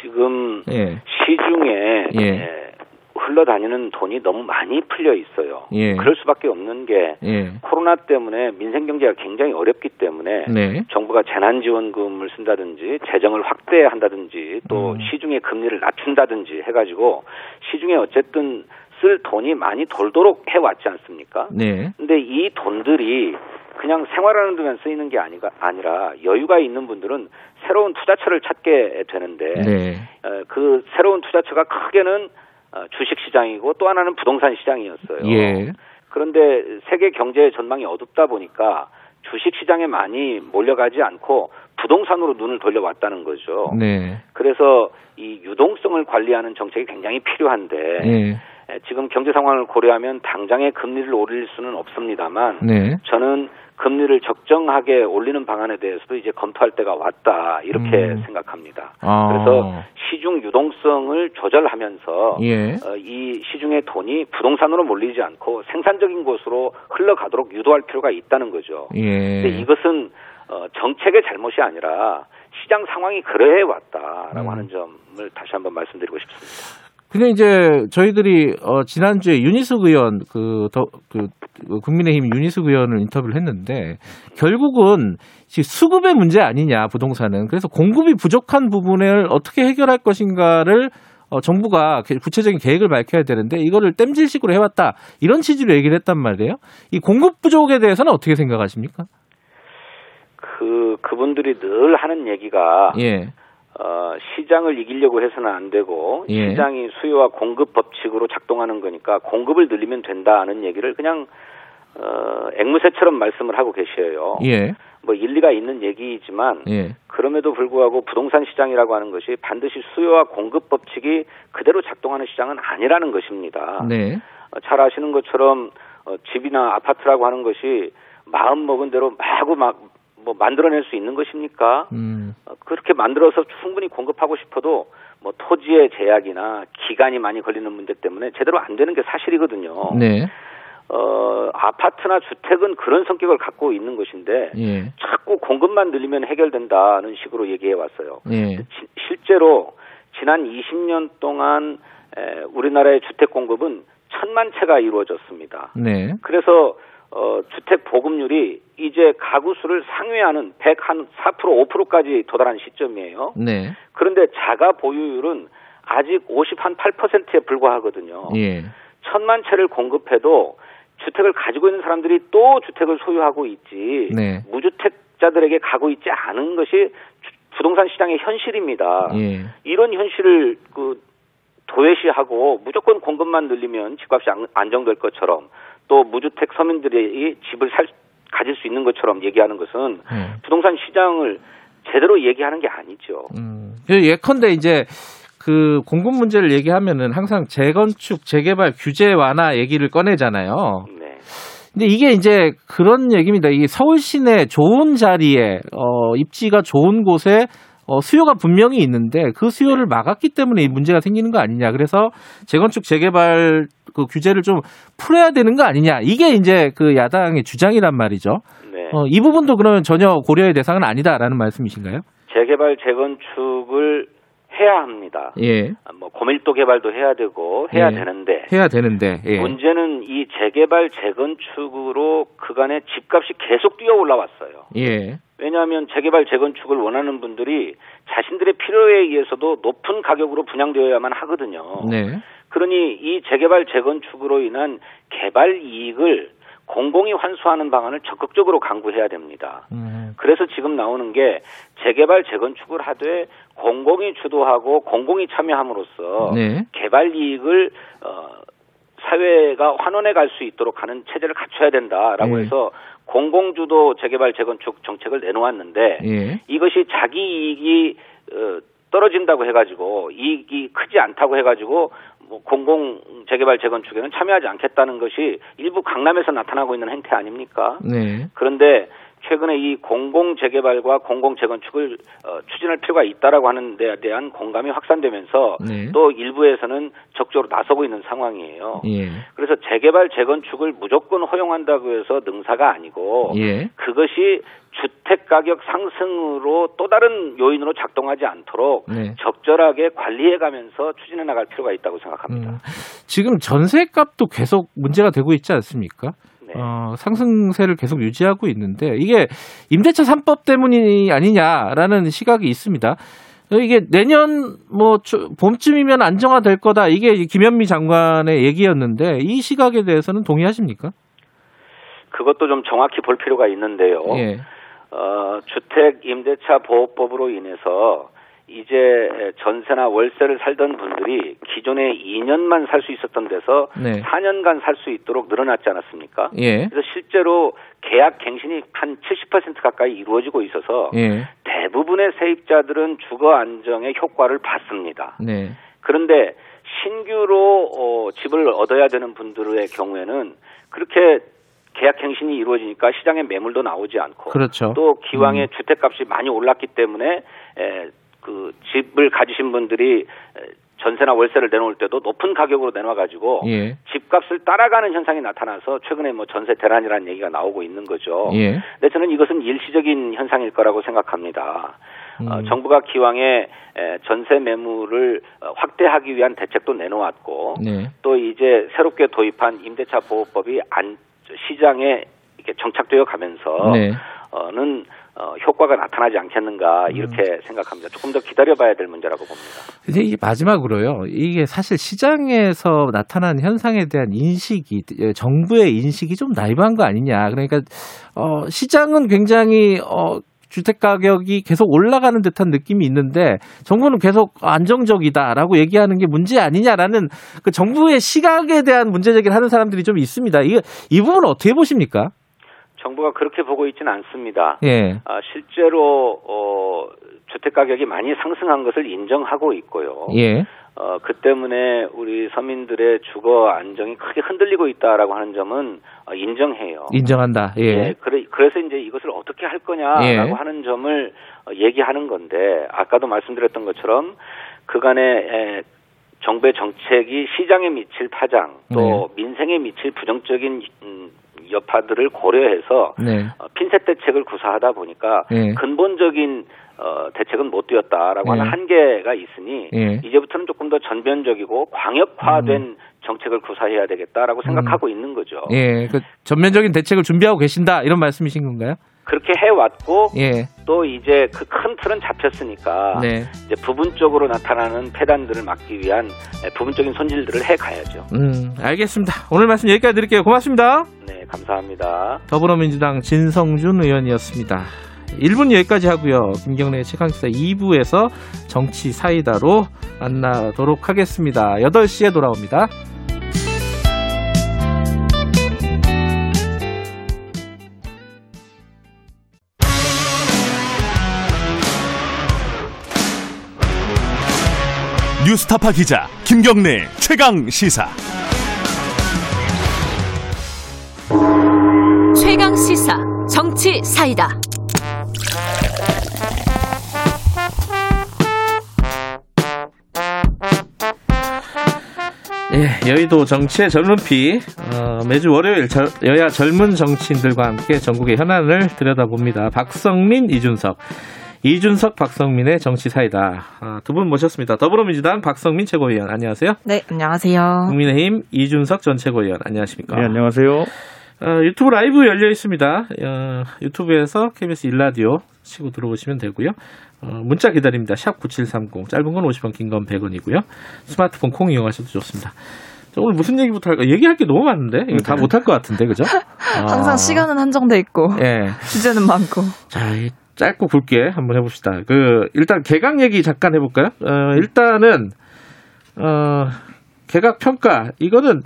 지금 예. 시중에 예. 에, 흘러다니는 돈이 너무 많이 풀려 있어요. 예. 그럴 수밖에 없는 게 예. 코로나 때문에 민생 경제가 굉장히 어렵기 때문에 네. 정부가 재난 지원금을 쓴다든지 재정을 확대한다든지 또 음. 시중의 금리를 낮춘다든지 해 가지고 시중에 어쨌든 쓸 돈이 많이 돌도록 해 왔지 않습니까? 네. 근데 이 돈들이 그냥 생활하는 데만 쓰이는 게 아니가, 아니라 여유가 있는 분들은 새로운 투자처를 찾게 되는데 네. 어, 그 새로운 투자처가 크게는 어, 주식 시장이고 또 하나는 부동산 시장이었어요. 예. 그런데 세계 경제 전망이 어둡다 보니까 주식 시장에 많이 몰려가지 않고 부동산으로 눈을 돌려왔다는 거죠. 네. 그래서 이 유동성을 관리하는 정책이 굉장히 필요한데 예. 에, 지금 경제 상황을 고려하면 당장의 금리를 올릴 수는 없습니다만 네. 저는 금리를 적정하게 올리는 방안에 대해서도 이제 검토할 때가 왔다 이렇게 음. 생각합니다. 아. 그래서 시중 유동성을 조절하면서 예. 어, 이 시중의 돈이 부동산으로 몰리지 않고 생산적인 곳으로 흘러가도록 유도할 필요가 있다는 거죠. 근데 예. 이것은 어, 정책의 잘못이 아니라 시장 상황이 그러해 왔다라고 음. 하는 점을 다시 한번 말씀드리고 싶습니다. 근데 이제 저희들이 어 지난주에 윤희숙 의원 그, 더, 그, 그 국민의힘 윤희숙 의원을 인터뷰를 했는데 결국은 지- 수급의 문제 아니냐 부동산은 그래서 공급이 부족한 부분을 어떻게 해결할 것인가를 어, 정부가 개- 구체적인 계획을 밝혀야 되는데 이거를 땜질식으로 해왔다 이런 취지로 얘기를 했단 말이에요. 이 공급 부족에 대해서는 어떻게 생각하십니까? 그 그분들이 늘 하는 얘기가 예, 어, 시장을 이기려고 해서는 안 되고 예. 시장이 수요와 공급 법칙으로 작동하는 거니까 공급을 늘리면 된다는 얘기를 그냥 어, 앵무새처럼 말씀을 하고 계셔요. 예, 뭐 일리가 있는 얘기이지만 예, 그럼에도 불구하고 부동산 시장이라고 하는 것이 반드시 수요와 공급 법칙이 그대로 작동하는 시장은 아니라는 것입니다. 네, 어, 잘 아시는 것처럼 어, 집이나 아파트라고 하는 것이 마음 먹은 대로 마구 막 뭐 만들어낼 수 있는 것입니까? 음, 어, 그렇게 만들어서 충분히 공급하고 싶어도 뭐 토지의 제약이나 기간이 많이 걸리는 문제 때문에 제대로 안 되는 게 사실이거든요. 네, 어, 아파트나 주택은 그런 성격을 갖고 있는 것인데 예, 자꾸 공급만 늘리면 해결된다는 식으로 얘기해 왔어요. 예, 지- 실제로 지난 20년 동안 에, 우리나라의 주택 공급은 천만 채가 이루어졌습니다. 네, 그래서 어, 주택 보급률이 이제 가구 수를 상회하는 100한 4% 5%까지 도달한 시점이에요. 네, 그런데 자가 보유율은 아직 50한 8%에 불과하거든요. 예, 천만 채를 공급해도 주택을 가지고 있는 사람들이 또 주택을 소유하고 있지 네. 무주택자들에게 가고 있지 않은 것이 주- 부동산 시장의 현실입니다. 예, 이런 현실을 그 도외시하고 무조건 공급만 늘리면 집값이 안- 안정될 것처럼 또 무주택 서민들이 집을 살 가질 수 있는 것처럼 얘기하는 것은 예. 부동산 시장을 제대로 얘기하는 게 아니죠. 음, 그 예컨대 이제 그 공급 문제를 얘기하면은 항상 재건축, 재개발 규제 완화 얘기를 꺼내잖아요. 네. 근데 이게 이제 그런 얘기입니다. 이 서울 시내 좋은 자리에 어 입지가 좋은 곳에 어 수요가 분명히 있는데 그 수요를 막았기 때문에 이 문제가 생기는 거 아니냐. 그래서 재건축 재개발 그 규제를 좀 풀어야 되는 거 아니냐. 이게 이제 그 야당의 주장이란 말이죠. 네. 어, 이 부분도 그러면 전혀 고려의 대상은 아니다라는 말씀이신가요? 재개발 재건축을 해야 합니다. 예. 뭐 고밀도 개발도 해야 되고 해야 예. 되는데 해야 되는데. 예. 문제는 이 재개발 재건축으로 그간의 집값이 계속 뛰어 올라왔어요. 예. 왜냐하면 재개발 재건축을 원하는 분들이 자신들의 필요에 의해서도 높은 가격으로 분양되어야만 하거든요. 네. 그러니 이 재개발 재건축으로 인한 개발 이익을 공공이 환수하는 방안을 적극적으로 강구해야 됩니다. 음. 그래서 지금 나오는 게 재개발 재건축을 하되 공공이 주도하고 공공이 참여함으로써 네. 개발 이익을 어, 사회가 환원해 갈 수 있도록 하는 체제를 갖춰야 된다라고 네. 해서 공공주도 재개발 재건축 정책을 내놓았는데 예. 이것이 자기 이익이 어, 떨어진다고 해가지고 이익이 크지 않다고 해가지고 뭐 공공 재개발 재건축에는 참여하지 않겠다는 것이 일부 강남에서 나타나고 있는 행태 아닙니까? 네. 그런데 최근에 이 공공 재개발과 공공 재건축을 어, 추진할 필요가 있다라고 하는 데 대한 공감이 확산되면서 네. 또 일부에서는 적극적으로 나서고 있는 상황이에요. 예. 그래서 재개발 재건축을 무조건 허용한다고 해서 능사가 아니고 예. 그것이 주택 가격 상승으로 또 다른 요인으로 작동하지 않도록 네. 적절하게 관리해 가면서 추진해 나갈 필요가 있다고 생각합니다. 음, 지금 전세 값도 계속 문제가 되고 있지 않습니까? 네. 어, 상승세를 계속 유지하고 있는데 이게 임대차 3법 때문이 아니냐라는 시각이 있습니다. 어, 이게 내년 뭐 초- 봄쯤이면 안정화될 거다. 이게 김현미 장관의 얘기였는데 이 시각에 대해서는 동의하십니까? 그것도 좀 정확히 볼 필요가 있는데요. 예. 어, 주택 임대차 보호법으로 인해서 이제 전세나 월세를 살던 분들이 기존에 2년만 살 수 있었던 데서 네. 4년간 살 수 있도록 늘어났지 않았습니까? 예. 그래서 실제로 계약 갱신이 한 70% 가까이 이루어지고 있어서 예. 대부분의 세입자들은 주거 안정의 효과를 봤습니다. 네. 그런데 신규로 어, 집을 얻어야 되는 분들의 경우에는 그렇게 계약 행신이 이루어지니까 시장에 매물도 나오지 않고 그렇죠. 또 기왕에 주택값이 많이 올랐기 때문에 에, 그 집을 가지신 분들이 에, 전세나 월세를 내놓을 때도 높은 가격으로 내놔 가지고 예. 집값을 따라가는 현상이 나타나서 최근에 뭐 전세 대란이라는 얘기가 나오고 있는 거죠. 예. 근데 저는 이것은 일시적인 현상일 거라고 생각합니다. 어, 음. 정부가 기왕에 에, 전세 매물을 어, 확대하기 위한 대책도 내놓았고 네. 또 이제 새롭게 도입한 임대차 보호법이 안 시장에 이렇게 정착되어 가면서 네. 어, 효과가 나타나지 않겠는가 이렇게 생각합니다. 조금 더 기다려봐야 될 문제라고 봅니다. 이제 이 마지막으로요. 이게 사실 시장에서 나타난 현상에 대한 인식이 예, 정부의 인식이 좀 나이브한 거 아니냐. 그러니까 어 시장은 굉장히 어 주택 가격이 계속 올라가는 듯한 느낌이 있는데 정부는 계속 안정적이다라고 얘기하는 게 문제 아니냐라는 그 정부의 시각에 대한 문제 제기를 하는 사람들이 좀 있습니다. 이, 이 부분은 어떻게 보십니까? 정부가 그렇게 보고 있지는 않습니다. 예. 아, 실제로 어, 주택 가격이 많이 상승한 것을 인정하고 있고요. 예. 어, 그 때문에 우리 서민들의 주거 안정이 크게 흔들리고 있다라고 하는 점은 어, 인정해요. 인정한다. 예. 예, 그래, 그래서 이제 이것을 어떻게 할 거냐라고 예. 하는 점을 어, 얘기하는 건데 아까도 말씀드렸던 것처럼 그간의 에, 정부의 정책이 시장에 미칠 타장 또 네. 민생에 미칠 부정적인 음, 여파들을 고려해서 네. 어, 핀셋 대책을 구사하다 보니까 예. 근본적인 어, 대책은 못 되었다라고 예. 하는 한계가 있으니 예. 이제부터는 조금 더 전면적이고 광역화된 정책을 구사해야 되겠다라고 생각하고 있는 거죠. 음. 예. 그 전면적인 대책을 준비하고 계신다 이런 말씀이신 건가요? 그렇게 해왔고 예. 또 이제 그 큰 틀은 잡혔으니까 네. 이제 부분적으로 나타나는 폐단들을 막기 위한 에, 부분적인 손질들을 해 가야죠. 음, 알겠습니다. 오늘 말씀 여기까지 드릴게요. 고맙습니다. 네, 감사합니다. 더불어민주당 진성준 의원이었습니다. 1분 여기까지 하고요. 김경래 최강시사 2부에서 정치 사이다로 만나도록 하겠습니다. 8시에 돌아옵니다. 뉴스타파 기자 김경래 최강 시사. 최강 시사 정치 사이다. 예, 여의도 정치의 젊은피 어, 매주 월요일 저- 여야 젊은 정치인들과 함께 전국의 현안을 들여다봅니다. 박성민, 이준석. 이준석, 박성민의 정치 사이다. 아, 두 분 모셨습니다. 더불어민주당 박성민 최고위원 안녕하세요. 네, 안녕하세요. 국민의힘 이준석 전 최고위원 안녕하십니까? 네, 안녕하세요. 어, 유튜브 라이브 열려 있습니다. 어, 유튜브에서 KBS 일라디오 치고 들어오시면 되고요. 어, 문자 기다립니다. 샵 9730. 짧은 건 50원, 긴 건 100원이고요. 스마트폰 콩 이용하셔도 좋습니다. 자, 오늘 무슨 얘기부터 할까? 얘기할 게 너무 많은데? 이거 다 못할 것 같은데, 그죠? 항상 아, 시간은 한정돼 있고 예. 주제는 많고. 자, 이 짧고 굵게 한번 해봅시다. 그, 일단 개각 얘기 잠깐 해볼까요? 어, 일단은, 어, 개각 평가. 이거는,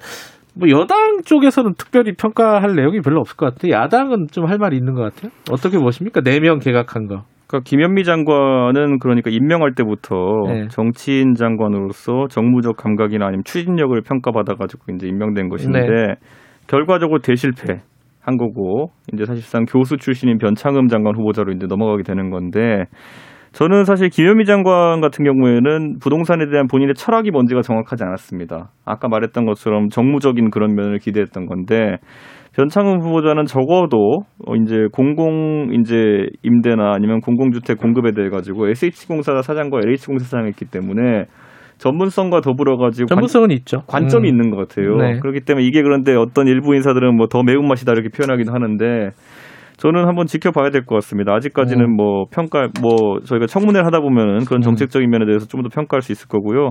뭐, 여당 쪽에서는 특별히 평가할 내용이 별로 없을 것 같아요. 야당은 좀 할 말이 있는 것 같아요. 어떻게 보십니까? 네 명 개각한 거. 그러니까 김현미 장관은 그러니까 임명할 때부터 네. 정치인 장관으로서 정무적 감각이나 아니면 추진력을 평가받아가지고 이제 임명된 것인데 네. 결과적으로 대실패 한 거고 이제 사실상 교수 출신인 변창흠 장관 후보자로 이제 넘어가게 되는 건데 저는 사실 김현미 장관 같은 경우에는 부동산에 대한 본인의 철학이 뭔지가 정확하지 않았습니다. 아까 말했던 것처럼 정무적인 그런 면을 기대했던 건데 변창흠 후보자는 적어도 어 이제 공공 이제 임대나 아니면 공공주택 공급에 대해 가지고 SH공사 사장과 LH공사 사장이 있기 때문에 전문성과 더불어 가지고 전문성은 있죠. 관점이 음. 있는 것 같아요. 네. 그렇기 때문에 이게 그런데 어떤 일부 인사들은 뭐 더 매운맛이다 이렇게 표현하기도 하는데 저는 한번 지켜봐야 될 것 같습니다. 아직까지는 음. 뭐 평가 뭐 저희가 청문회를 하다 보면은 그런 정책적인 면에 대해서 좀 더 평가할 수 있을 거고요.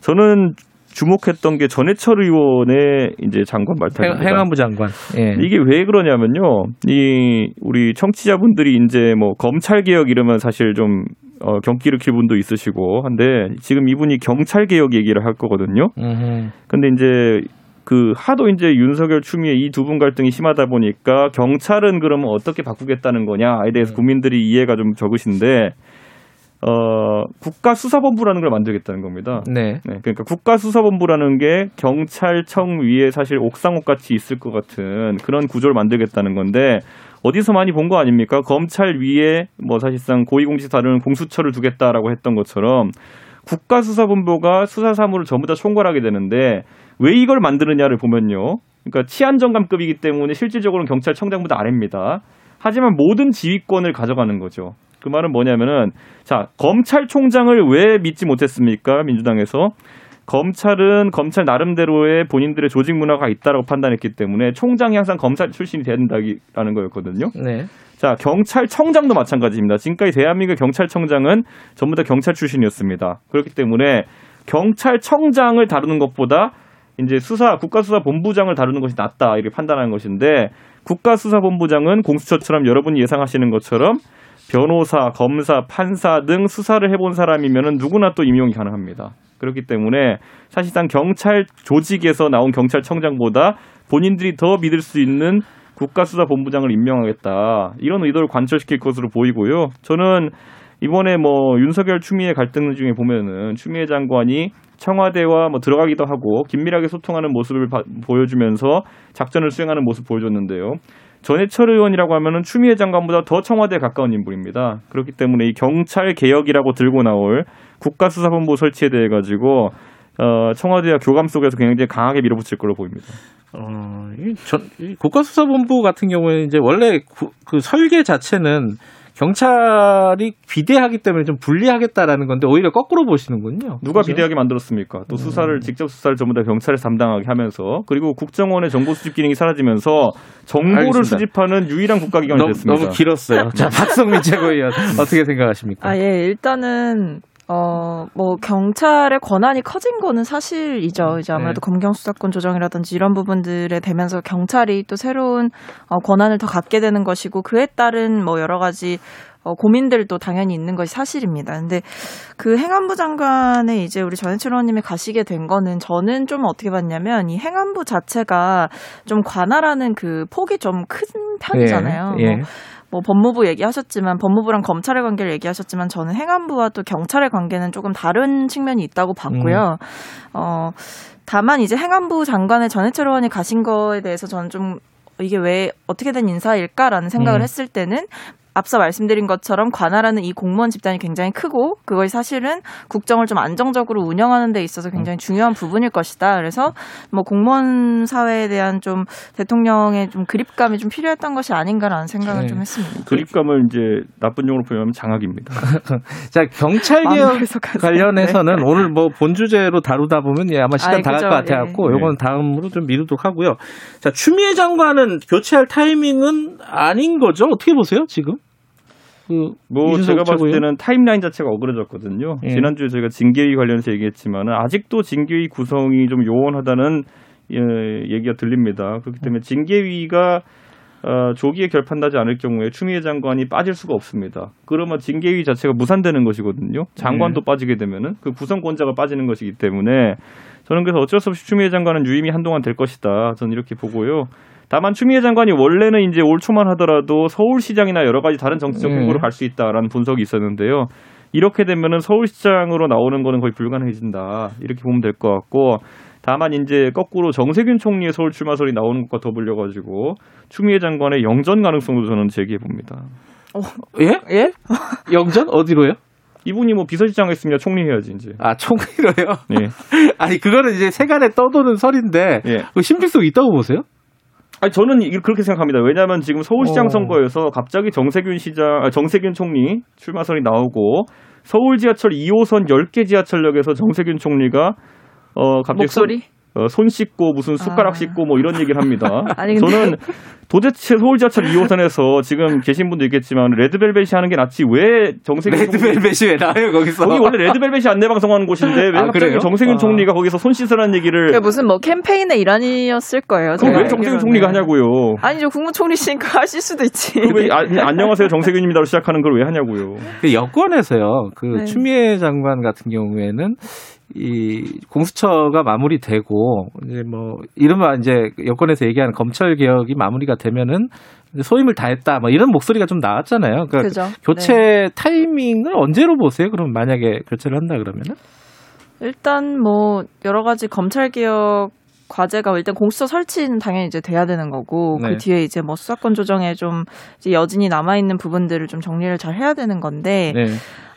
저는 주목했던 게 전해철 의원의 이제 장관 행, 말타입니다. 행안부 장관. 예. 이게 왜 그러냐면요. 이 우리 청취자분들이 이제 뭐 검찰 개혁 이러면 사실 좀 어, 경기를 킬 분도 있으시고 한데 지금 이분이 경찰 개혁 얘기를 할 거거든요. 음흠. 근데 이제 그 하도 이제 윤석열 추미애 이 두 분 갈등이 심하다 보니까 경찰은 그러면 어떻게 바꾸겠다는 거냐에 음. 대해서 국민들이 이해가 좀 적으신데 어, 국가수사본부라는 걸 만들겠다는 겁니다. 네. 네, 그러니까 국가수사본부라는 게 경찰청 위에 사실 옥상옥 같이 있을 것 같은 그런 구조를 만들겠다는 건데 어디서 많이 본 거 아닙니까? 검찰 위에 뭐 사실상 고위공직 다루는 공수처를 두겠다라고 했던 것처럼 국가수사본부가 수사 사무를 전부 다 총괄하게 되는데 왜 이걸 만드느냐를 보면요. 그러니까 치안정감급이기 때문에 실질적으로는 경찰청장보다 아래입니다. 하지만 모든 지휘권을 가져가는 거죠. 그 말은 뭐냐면은 자 검찰총장을 왜 믿지 못했습니까 민주당에서 검찰은 검찰 나름대로의 본인들의 조직 문화가 있다라고 판단했기 때문에 총장이 항상 검찰 출신이 된다라는 거였거든요. 네. 자 경찰청장도 마찬가지입니다. 지금까지 대한민국 경찰청장은 전부 다 경찰 출신이었습니다. 그렇기 때문에 경찰청장을 다루는 것보다 이제 수사 국가수사본부장을 다루는 것이 낫다 이렇게 판단하는 것인데 국가수사본부장은 공수처처럼 여러분이 예상하시는 것처럼 변호사, 검사, 판사 등 수사를 해본 사람이면은 누구나 또 임용이 가능합니다. 그렇기 때문에 사실상 경찰 조직에서 나온 경찰청장보다 본인들이 더 믿을 수 있는 국가수사본부장을 임명하겠다 이런 의도를 관철시킬 것으로 보이고요. 저는 이번에 뭐 윤석열 추미애 갈등 중에 보면은 추미애 장관이 청와대와 뭐 들어가기도 하고 긴밀하게 소통하는 모습을 바, 보여주면서 작전을 수행하는 모습 보여줬는데요. 전해철 의원이라고 하면은 추미애 장관보다 더 청와대에 가까운 인물입니다. 그렇기 때문에 이 경찰 개혁이라고 들고 나올 국가수사본부 설치에 대해 가지고 어, 청와대와 교감 속에서 굉장히 강하게 밀어붙일 걸로 보입니다. 어, 이 전, 이 국가수사본부 같은 경우에는 이제 원래 구, 그 설계 자체는 경찰이 비대하기 때문에 좀 불리하겠다라는 건데 오히려 거꾸로 보시는군요. 누가 그죠? 비대하게 만들었습니까? 또 음. 수사를 직접 수사를 전부 다 경찰에서 담당하게 하면서 그리고 국정원의 정보 수집 기능이 사라지면서 정보를 알겠습니다. 수집하는 유일한 국가기관이 너무, 됐습니다. 너무 길었어요. 자, 박성민 최고위원 어떻게 생각하십니까? 아, 예, 일단은, 어, 뭐, 경찰의 권한이 커진 거는 사실이죠. 이제 아무래도 네. 검경 수사권 조정이라든지 이런 부분들에 되면서 경찰이 또 새로운 어, 권한을 더 갖게 되는 것이고, 그에 따른 뭐 여러 가지 어, 고민들도 당연히 있는 것이 사실입니다. 근데 그 행안부 장관에 이제 우리 전해철 의원님이 가시게 된 거는 저는 좀 어떻게 봤냐면 이 행안부 자체가 좀 관할하는 그 폭이 좀 큰 편이잖아요. 예, 예. 뭐뭐 법무부 얘기하셨지만 법무부랑 검찰의 관계를 얘기하셨지만 저는 행안부와 또 경찰의 관계는 조금 다른 측면이 있다고 봤고요. 어 다만 이제 행안부 장관의 전해철 의원이 가신 거에 대해서 저는 좀 이게 왜 어떻게 된 인사일까라는 생각을 음. 했을 때는 앞서 말씀드린 것처럼 관할하는 이 공무원 집단이 굉장히 크고 그것이 사실은 국정을 좀 안정적으로 운영하는 데 있어서 굉장히 중요한 부분일 것이다. 그래서 뭐 공무원 사회에 대한 좀 대통령의 좀 그립감이 좀 필요했던 것이 아닌가라는 생각을 네. 좀 했습니다. 그립감을 이제 나쁜 용어로 표현하면 장악입니다. 자, 경찰 개혁. 관련해서는 네. 오늘 뭐 본 주제로 다루다 보면 예, 아마 시간 다 갈. 것 같아 갖고 예. 요건 다음으로 좀 미루도록 하고요. 자, 추미애 장관은 교체할 타이밍은 아닌 거죠? 어떻게 보세요, 지금? 그 뭐 제가 봤을? 때는 타임라인 자체가 어그러졌거든요. 예. 지난주에 저희가 징계위 관련해서 얘기했지만 아직도 징계위 구성이 좀 요원하다는 예, 얘기가 들립니다. 그렇기 때문에 징계위가 어, 조기에 결판나지 않을 경우에 추미애 장관이 빠질 수가 없습니다. 그러면 징계위 자체가 무산되는 것이거든요. 장관도 빠지게 되면은 그 구성권자가 빠지는 것이기 때문에 저는 그래서 어쩔 수 없이 추미애 장관은 유임이 한동안 될 것이다. 저는 이렇게 보고요. 다만 추미애 장관이 원래는 이제 올 초만 하더라도 서울시장이나 여러 가지 다른 정치적 음. 후보로 갈 수 있다라는 분석이 있었는데요. 이렇게 되면은 서울시장으로 나오는 거는 거의 불가능해진다. 이렇게 보면 될 것 같고 다만 이제 거꾸로 정세균 총리의 서울 출마 설이 나오는 것과 더불려 가지고 추미애 장관의 영전 가능성도 저는 제기해 봅니다. 예? 예? 영전 어디로요? 이분이 뭐 비서실장 했으면 총리 해야지 이제. 아, 총리로요? 예. 아니, 그거는 이제 세간에 떠도는 설인데 예. 그 신빙성 있다고 보세요? 아니 저는 이- 그렇게 생각합니다. 왜냐하면 지금 서울시장 어. 선거에서 갑자기 정세균 시장, 아, 정세균 총리 출마설이 나오고 서울 지하철 2호선 10개 지하철역에서 정세균 총리가 어 갑자기 목소리? 손, 어, 손 씻고 무슨 숟가락 아. 씻고 뭐 이런 얘기를 합니다. 아니, 근데- 저는 도대체 서울 지하철 2호선에서 지금 계신 분도 있겠지만 레드벨벳이 하는 게 낫지 왜 정세균 총리 레드벨벳이 왜 나와요, 거기서? 거기 원래 레드벨벳이 안내 방송하는 곳인데 왜 아, 갑자기 그래요? 정세균 아. 총리가 거기서 손 씻으라는 얘기를 그게 무슨 뭐 캠페인의 일환이었을 거예요. 그럼 왜 정세균. 총리가 하냐고요. 아니죠. 국무총리시니까 하실 수도 있지. 왜 아, 안녕하세요 정세균입니다로 시작하는 걸 왜 하냐고요. 그 여권에서요. 그 네. 추미애 장관 같은 경우에는 이 공수처가 마무리되고 이제 뭐 이른바 이제 여권에서 얘기하는 검찰 개혁이 마무리가 되면은 소임을 다했다 뭐 이런 목소리가 좀 나왔잖아요. 그러니까 그죠. 교체 네. 타이밍을 언제로 보세요? 그럼 만약에 교체를 한다 그러면은 일단 뭐 여러 가지 검찰 개혁 과제가 일단 공수처 설치는 당연히 이제 돼야 되는 거고 네. 그 뒤에 이제 뭐 수사권 조정에 좀 이제 여진이 남아 있는 부분들을 좀 정리를 잘 해야 되는 건데 네.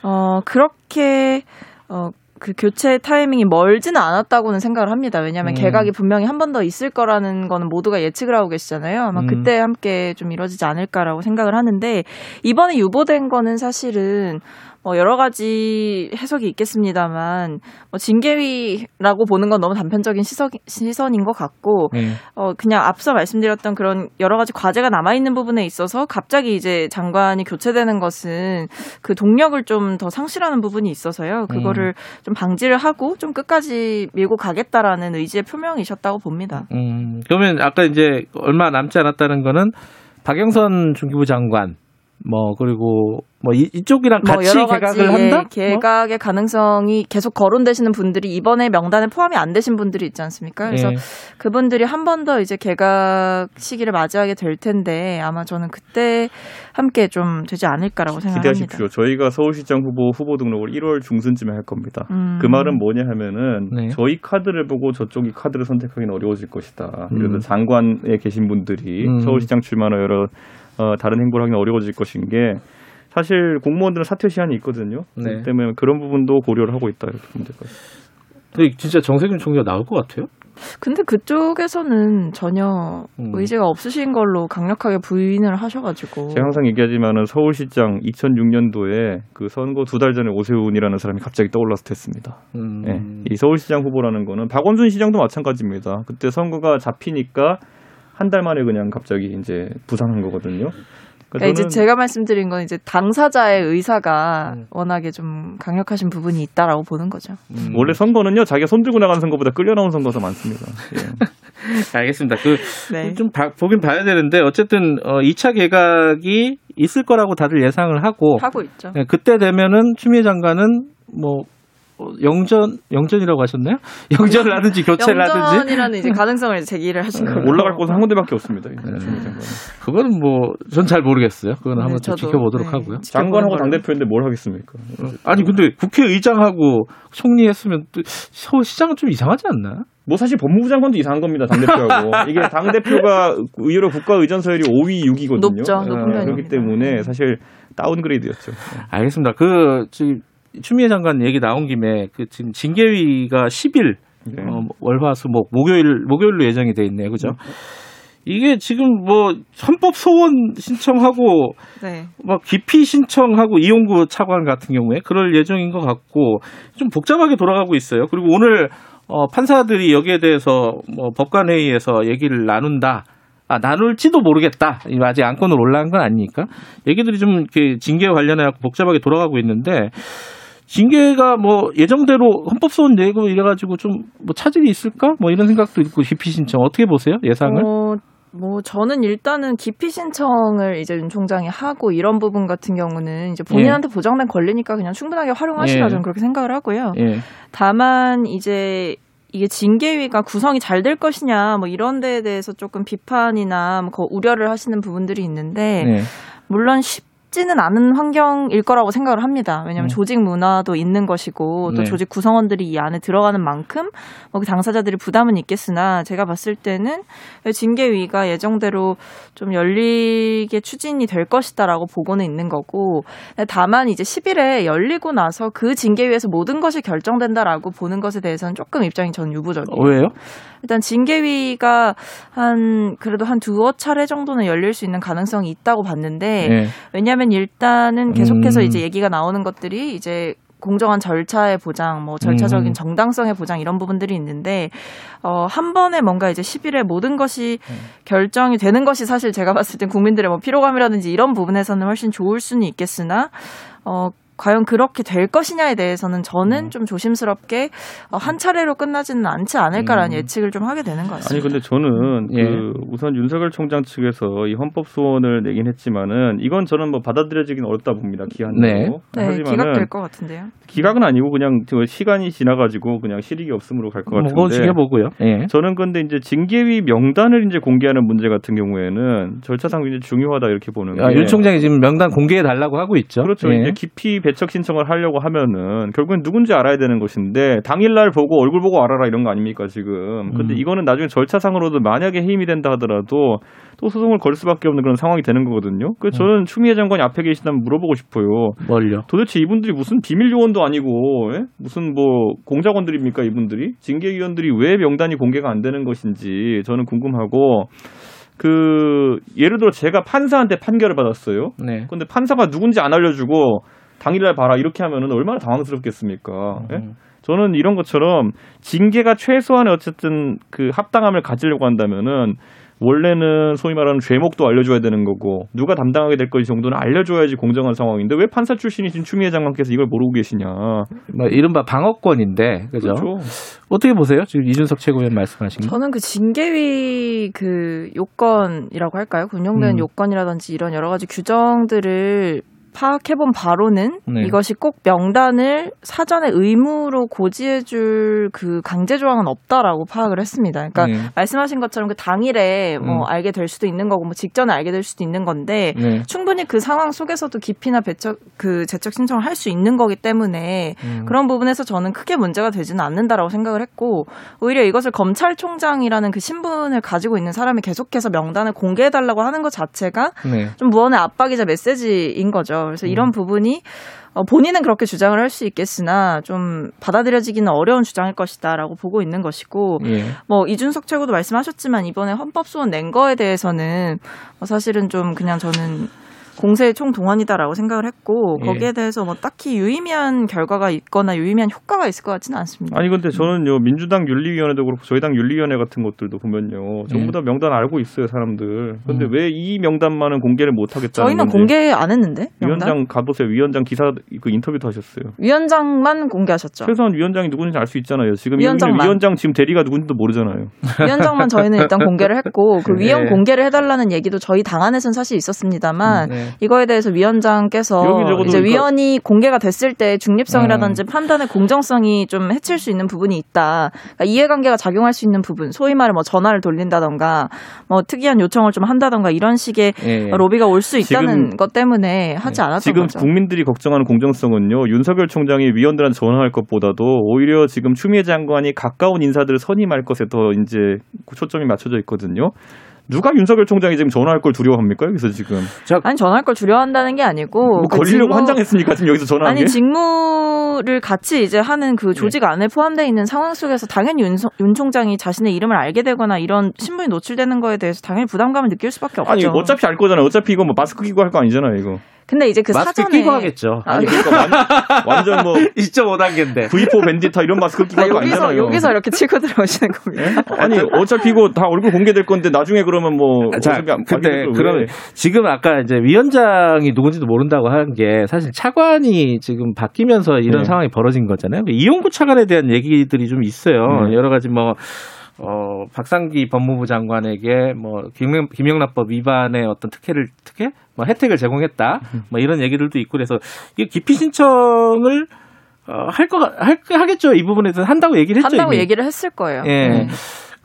어 그렇게 어 그 교체 타이밍이 멀지는 않았다고는 생각을 합니다. 왜냐하면 음. 개각이 분명히 한 번 더 있을 거라는 거는 모두가 예측을 하고 계시잖아요. 아마 음. 그때 함께 좀 이루어지지 않을까라고 생각을 하는데 이번에 유보된 거는 사실은 뭐 여러 가지 해석이 있겠습니다만 뭐 징계위라고 보는 건 너무 단편적인 시선, 시선인 것 같고 네. 어 그냥 앞서 말씀드렸던 그런 여러 가지 과제가 남아 있는 부분에 있어서 갑자기 이제 장관이 교체되는 것은 그 동력을 좀 더 상실하는 부분이 있어서요. 그거를 좀 방지를 하고 좀 끝까지 밀고 가겠다라는 의지의 표명이셨다고 봅니다. 음, 그러면 아까 이제 얼마 남지 않았다는 거는 박영선 중기부 장관 뭐 그리고 뭐 이, 이쪽이랑 뭐 같이 개각을 한다? 뭐? 예, 개각의 가능성이 계속 거론되시는 분들이 이번에 명단에 포함이 안 되신 분들이 있지 않습니까? 그래서 예. 그분들이 한 번 더 이제 개각 시기를 맞이하게 될 텐데 아마 저는 그때 함께 좀 되지 않을까라고 생각합니다. 기대하십시오. 저희가 서울시장 후보 후보 등록을 1월 중순쯤에 할 겁니다. 음. 그 말은 뭐냐 하면은 네. 저희 카드를 보고 저쪽이 카드를 선택하기는 어려워질 것이다. 음. 그래서 장관에 계신 분들이 음. 서울시장 출마나 여러 어, 다른 행보를 하기는 어려워질 것인 게 사실 공무원들은 사퇴 시한이 있거든요. 네. 그렇기 때문에 그런 부분도 고려를 하고 있다 이렇게 보면 될 것 같습니다. 근데 진짜 정세균 총리가 나올 것 같아요? 근데 그쪽에서는 전혀 음. 의지가 없으신 걸로 강력하게 부인을 하셔가지고 제가 항상 얘기하지만은 서울시장 2006년도에 그 선거 두 달 전에 오세훈이라는 사람이 갑자기 떠올라서 됐습니다. 음. 예, 이 서울시장 후보라는 거는 박원순 시장도 마찬가지입니다. 그때 선거가 잡히니까 한 달 만에 그냥 갑자기 이제 부상한 거거든요. 그러니까 이제 저는 제가 말씀드린 건 이제 당사자의 의사가 음. 워낙에 좀 강력하신 부분이 있다라고 보는 거죠. 음. 원래 선거는요 자기가 손 들고 나가는 선거보다 끌려 나온 선거가 더 많습니다. 예. 알겠습니다. 그 네. 좀 보긴 봐야 되는데 어쨌든 어 2차 개각이 있을 거라고 다들 예상을 하고 하고 있죠. 네, 그때 되면은 추미애 장관은 뭐 어, 영전 영전이라고 하셨나요? 영전을 하든지 교체를 하든지 영전이라는 이제 가능성을 제기를 하신 거예요. 올라갈 곳은 한 군데밖에 없습니다. 이 네. 그거는 뭐 전 잘 모르겠어요. 그거는 네, 한번 좀 지켜보도록 네, 하고요. 장관하고 걸로. 당대표인데 뭘 하겠습니까? 아니 근데 국회의장하고 총리했으면 또 서울시장은 좀 이상하지 않나? 뭐 사실 법무부 장관도 이상한 겁니다. 당 대표하고. 이게 당 대표가 의외로 국가 의전 서열이 5위, 6위거든요. 높죠. 높은 그렇기 편입니다. 때문에 사실 다운그레이드였죠. 알겠습니다. 그 지금 추미애 장관 얘기 나온 김에 그 지금 징계위가 10일 네. 어, 월화수목 목요일 목요일로 예정이 돼 있네요. 그죠? 이게 지금 뭐 헌법 소원 신청하고 네. 막 기피 신청하고 이용구 차관 같은 경우에 그럴 예정인 것 같고 좀 복잡하게 돌아가고 있어요. 그리고 오늘 어, 판사들이 여기에 대해서 뭐 법관회의에서 얘기를 나눈다. 아, 나눌지도 모르겠다. 아직 안건으로 올라간 건 아니니까. 얘기들이 좀 이렇게 징계 관련해 갖고 복잡하게 돌아가고 있는데 징계가 뭐 예정대로 헌법소원 내고 이래가지고 좀 뭐 차질이 있을까? 뭐 이런 생각도 있고 기피 신청 어떻게 보세요? 예상을? 어, 뭐 저는 일단은 기피 신청을 이제 윤 총장이 하고 이런 부분 같은 경우는 이제 본인한테 보장된 권리니까 그냥 충분하게 활용하시라 예. 저는 그렇게 생각을 하고요. 예. 다만 이제 이게 징계위가 구성이 잘 될 것이냐 뭐 이런 데에 대해서 조금 비판이나 뭐 거- 우려를 하시는 부분들이 있는데 네. 물론 쉽 지는 않은 환경일 거라고 생각을 합니다. 왜냐하면 네. 조직 문화도 있는 것이고 또 네. 조직 구성원들이 이 안에 들어가는 만큼 뭐그 당사자들이 부담은 있겠으나 제가 봤을 때는 징계위가 예정대로 좀 열리게 추진이 될 것이다라고 보고는 있는 거고 다만 이제 10일에 열리고 나서 그 징계위에서 모든 것이 결정된다라고 보는 것에 대해서는 조금 입장이 전 유보적이에요. 어, 왜요? 일단 징계위가 한 그래도 한 두어 차례 정도는 열릴 수 있는 가능성이 있다고 봤는데 예. 왜냐하면 일단은 계속해서 음. 이제 얘기가 나오는 것들이 이제 공정한 절차의 보장, 뭐 절차적인 음. 정당성의 보장 이런 부분들이 있는데 어, 한 번에 뭔가 이제 10일에 모든 것이 음. 결정이 되는 것이 사실 제가 봤을 땐 국민들의 뭐 피로감이라든지 이런 부분에서는 훨씬 좋을 수는 있겠으나 어 과연 그렇게 될 것이냐에 대해서는 저는 음. 좀 조심스럽게 어, 한 차례로 끝나지는 않지 않을까라는 음. 예측을 좀 하게 되는 것 아니 같습니다. 근데 저는 예. 그 우선 윤석열 총장 측에서 이 헌법 소원을 내긴 했지만은 이건 저는 뭐 받아들여지긴 어렵다 봅니다 기한으로. 네. 네, 하지만은 기각될 것 같은데요. 기각은 아니고 그냥 저 시간이 지나가지고 그냥 실익이 없음으로 갈 것 같은데. 뭐 지켜보고요. 예. 저는 근데 이제 징계위 명단을 이제 공개하는 문제 같은 경우에는 절차상 굉장히 중요하다 이렇게 보는 게. 아, 윤 총장이 지금 명단 공개해 달라고 하고 있죠. 그렇죠. 예. 이제 깊이 배척 신청을 하려고 하면은 결국엔 누군지 알아야 되는 것인데 당일날 보고 얼굴 보고 알아라 이런 거 아닙니까 지금. 근데 음. 이거는 나중에 절차상으로도 만약에 해임이 된다 하더라도 또 소송을 걸 수밖에 없는 그런 상황이 되는 거거든요. 그래서 저는 추미애 장관이 앞에 계시다면 물어보고 싶어요. 뭘요? 도대체 이분들이 무슨 비밀 요원도 아니고 예? 무슨 뭐 공작원들입니까 이분들이 징계위원들이 왜 명단이 공개가 안 되는 것인지 저는 궁금하고 그 예를 들어 제가 판사한테 판결을 받았어요. 네. 근데 판사가 누군지 안 알려주고 당일날 봐라 이렇게 하면은 얼마나 당황스럽겠습니까? 예? 음. 저는 이런 것처럼 징계가 최소한의 어쨌든 그 합당함을 가지려고 한다면은 원래는 소위 말하는 죄목도 알려줘야 되는 거고 누가 담당하게 될 것이 정도는 알려줘야지 공정한 상황인데 왜 판사 출신이신 추미애 장관께서 이걸 모르고 계시냐? 뭐 이른바 방어권인데 그죠? 그렇죠. 어떻게 보세요? 지금 이준석 최고위원 말씀하신 거. 저는 그 징계위 그 요건이라고 할까요? 운영되는 음. 요건이라든지 이런 여러 가지 규정들을 파악해본 바로는 네. 이것이 꼭 명단을 사전에 의무로 고지해줄 그 강제 조항은 없다라고 파악을 했습니다. 그러니까 네. 말씀하신 것처럼 그 당일에 뭐 음. 알게 될 수도 있는 거고 뭐 직전에 알게 될 수도 있는 건데 네. 충분히 그 상황 속에서도 깊이나 배척 그 재척 신청을 할 수 있는 거기 때문에 음. 그런 부분에서 저는 크게 문제가 되지는 않는다라고 생각을 했고 오히려 이것을 검찰총장이라는 그 신분을 가지고 있는 사람이 계속해서 명단을 공개해달라고 하는 것 자체가 네. 좀 무언의 압박이자 메시지인 거죠. 그래서 이런 부분이 어, 본인은 그렇게 주장을 할 수 있겠으나 좀 받아들여지기는 어려운 주장일 것이다라고 보고 있는 것이고 예. 뭐 이준석 최고도 말씀하셨지만 이번에 헌법 소원 낸 거에 대해서는 어, 사실은 좀 그냥 저는 공세의 총동원이다라고 생각을 했고 예. 거기에 대해서 뭐 딱히 유의미한 결과가 있거나 유의미한 효과가 있을 것 같지는 않습니다. 아니 근데 저는요 민주당 윤리위원회도 그렇고 저희 당 윤리위원회 같은 것들도 보면요 전부 네. 다 명단 알고 있어요 사람들. 근데 음. 왜이 명단만은 공개를 못 하겠다는 저희는 건지. 공개 안 했는데 명단? 위원장 가보세요. 위원장 기사 그 인터뷰도 하셨어요. 위원장만 공개하셨죠. 최소한 위원장이 누군지 알 수 있잖아요. 지금 위원장만. 위원장, 위원장 지금 대리가 누군지도 모르잖아요. 위원장만 저희는 일단 공개를 했고 그 위원 네. 공개를 해달라는 얘기도 저희 당 안에서는 사실 있었습니다만 네. 이거에 대해서 위원장께서 이제 그러니까- 위원이 공개가 됐을 때 음. 중립성이라든지 판단의 공정성이 좀 해칠 수 있는 부분이 있다. 그러니까 이해관계가 작용할 수 있는 부분, 소위 말해 뭐 전화를 돌린다던가 뭐 특이한 요청을 좀 한다던가 이런 식의 예. 로비가 올 수 있다는 지금- 것 때문에 하지 않았던 지금 거죠. 국민들이 걱정하는 공정성은요. 윤석열 총장이 위원들한테 전화할 것보다도 오히려 지금 추미애 장관이 가까운 인사들을 선임할 것에 더 이제 초점이 맞춰져 있거든요. 누가 윤석열 총장이 지금 전화할 걸 두려워합니까? 여기서 지금 아니 전화할 걸 두려워한다는 게 아니고 뭐 그 걸리려고 직무- 환장했습니까? 지금 여기서 전화한 아니 게? 직무를 같이 이제 하는 그 조직 안에 포함되어 있는 상황 속에서 당연히 윤, 윤 총장이 자신의 이름을 알게 되거나 이런 신분이 노출되는 거에 대해서 당연히 부담감을 느낄 수밖에 없죠. 아니 어차피 알 거잖아요. 어차피 이거 뭐 마스크 끼고 할 거 아니잖아요. 이거. 근데 이제 그 마스크 사전에 끼고 하겠죠. 아니 그러니까 완, 완전 뭐 2.5단계인데. V4 밴디타 이런 마스크 끼고 아, 할거 여기서 아니잖아요. 여기서 이렇게 치고 들어오시는 겁니다. 아니 어차피 이거 다 얼굴 공개될 건데 나중에 그러면 뭐 자, 어차피 안- 근데 왜- 그러면 지금 아까 이제 위원장이 누군지도 모른다고 하는 게 사실 차관이 지금 바뀌면서 이런 네. 상황이 벌어진 거잖아요. 이용구 차관에 대한 얘기들이 좀 있어요. 네. 여러 가지 뭐 어, 박상기 법무부 장관에게 뭐 김영, 김영란법 위반의 어떤 특혜를 특혜 뭐 혜택을 제공했다 뭐 이런 얘기들도 있고 그래서 이게 기피 신청을 어, 할 거 할 하겠죠 이 부분에서 한다고 얘기를 했죠 한다고 이미. 얘기를 했을 거예요. 예. 네.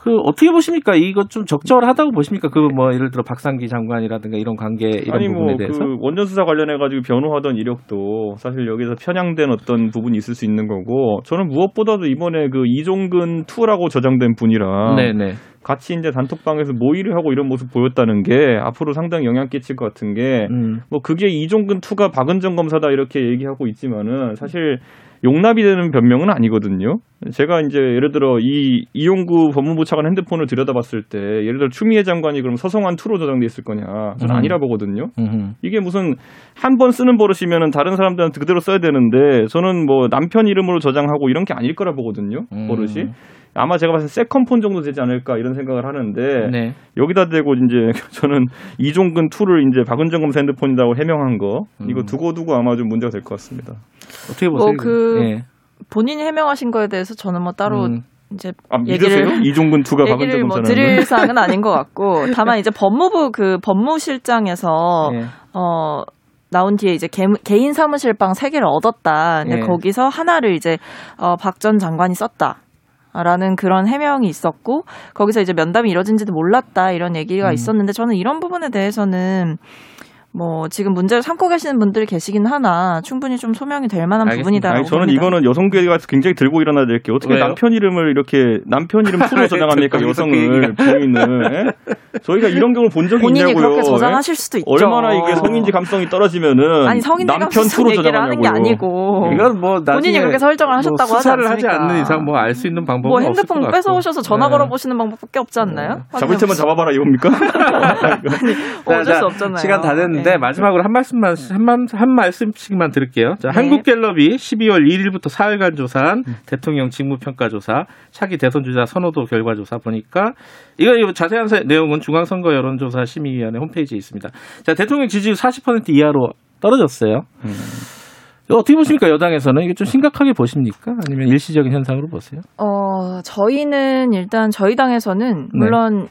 그 어떻게 보십니까? 이거 좀 적절하다고 보십니까? 그 뭐 예를 들어 박상기 장관이라든가 이런 관계 이런 아니 부분에 뭐 대해서 그 원전 수사 관련해 가지고 변호하던 이력도 사실 여기서 편향된 어떤 부분이 있을 수 있는 거고 저는 무엇보다도 이번에 그 이종근 투라고 저장된 분이랑 네네. 같이 이제 단톡방에서 모의를 하고 이런 모습 보였다는 게 앞으로 상당히 영향 끼칠 것 같은 게 음. 뭐 그게 이종근 투가 박은정 검사다 이렇게 얘기하고 있지만은 사실 용납이 되는 변명은 아니거든요. 제가 이제 예를 들어 이 이용구 법무부 차관 핸드폰을 들여다봤을 때 예를 들어 추미애 장관이 그럼 서성한 투로 저장돼 있을 거냐? 저는 음. 아니라 보거든요. 음흠. 이게 무슨 한 번 쓰는 버릇이면은 다른 사람들한테 그대로 써야 되는데 저는 뭐 남편 이름으로 저장하고 이런 게 아닐 거라 보거든요. 음. 버릇이. 아마 제가 봤을 때 세컨폰 정도 되지 않을까 이런 생각을 하는데 네. 여기다 대고 이제 저는 이종근 투를 이제 박은정 검사 핸드폰이라고 해명한 거 이거 음. 두고 두고 아마 좀 문제가 될 것 같습니다. 어떻게 보세요? 뭐그 예. 본인이 해명하신 거에 대해서 저는 뭐 따로 음. 이제 아, 얘기를? 이종근 투가 박은정 얘기를 뭐 검사는 드릴 사항은 아닌 것 같고 다만 이제 법무부 그 법무실장에서 예. 어 나온 뒤에 이제 개, 인 사무실 방 세 개를 얻었다. 근데 예. 거기서 하나를 이제 어, 박 전 장관이 썼다. 라는 그런 해명이 있었고 거기서 이제 면담이 이뤄진지도 몰랐다 이런 얘기가 음. 있었는데 저는 이런 부분에 대해서는 뭐 지금 문제를 삼고 계시는 분들이 계시긴 하나 충분히 좀 소명이 될 만한 알겠습니다. 부분이다라고 아니 저는 봅니다. 이거는 여성계가 굉장히 들고 일어나야 될 게 어떻게 왜요? 남편 이름을 이렇게 남편 이름 투로 저장합니까 여성을. 부인을 예? 저희가 이런 경우를 본 적이 본인이 있냐고요 그렇게 예? 저장하실 수도 있죠. 얼마나 이게 성인지 감성이 떨어지면은 아니 성인들 남편 감수성 투로 얘기를 하는 게 아니고 이건 뭐 본인이 그렇게 설정을 뭐 하셨다고 하지 수사를 하지 않습니까? 않는 이상 뭐 알 수 있는 방법은 뭐 핸드폰 것 뺏어 같고. 오셔서 전화 네. 걸어 보시는 방법밖에 없지 않나요? 잡을 때만 잡아봐라 이겁니까? 어쩔 자, 수 자, 없잖아요. 시간 다 됐는데 네. 마지막으로 한 말씀만 한, 말- 한 말씀씩만 드릴게요. 자, 네. 한국갤럽이 12월 1일부터 4일간 조사한 대통령 직무평가 조사, 차기 대선 주자 선호도 결과 조사 보니까 이거, 이거 자세한 사- 내용은 중앙선거 여론조사 심의위원회 홈페이지에 있습니다. 자, 대통령 지지율 40% 이하로 떨어졌어요. 이거 어떻게 보십니까 여당에서는 이게 좀 심각하게 보십니까? 아니면 일시적인 현상으로 보세요? 어, 저희는 일단 저희 당에서는 네. 물론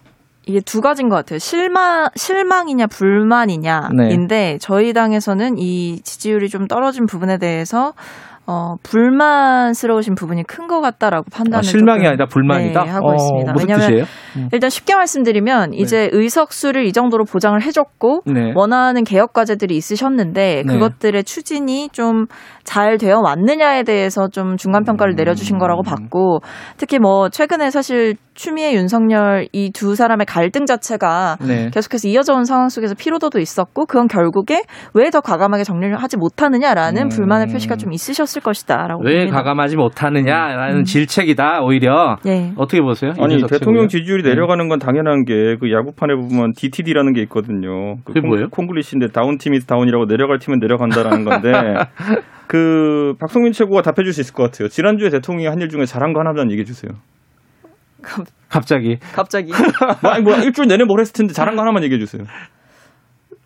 이게 두 가지인 것 같아요. 실망, 실망이냐, 불만이냐인데 네. 저희 당에서는 이 지지율이 좀 떨어진 부분에 대해서 어, 불만스러우신 부분이 큰 것 같다라고 판단을 아, 실망이 조금, 아니라 불만이다. 네, 하고 어, 있습니다. 무슨 왜냐하면 뜻이에요? 일단 쉽게 말씀드리면 이제 의석수를 이 정도로 보장을 해줬고 네. 원하는 개혁 과제들이 있으셨는데 네. 그것들의 추진이 좀 잘 되어 왔느냐에 대해서 좀 중간 평가를 음. 내려주신 거라고 봤고 특히 뭐 최근에 사실 추미애 윤석열 이 두 사람의 갈등 자체가 네. 계속해서 이어져 온 상황 속에서 피로도도 있었고 그건 결국에 왜 더 과감하게 정리를 하지 못하느냐라는 음. 불만의 표시가 좀 있으셨 을 것이다라고 왜 봅니다. 가감하지 못하느냐라는 질책이다 오히려 네. 어떻게 보세요? 아니 대통령? 지지율이 네. 내려가는 건 당연한 게 그 야구판에 보면 DTD라는 게 있거든요. 그 그게 뭐예요? 콩글리시인데 다운 팀이 다운이라고 내려갈 팀은 내려간다라는 건데 그 박성민 최고가 답해줄 수 있을 것 같아요. 지난주에 대통령이 한 일 중에 잘한 거 하나만 얘기해 주세요. 갑자기 갑자기 뭐, 아니 뭐 일주일 내내 뭘 했을 텐데 잘한 거 하나만 얘기해 주세요.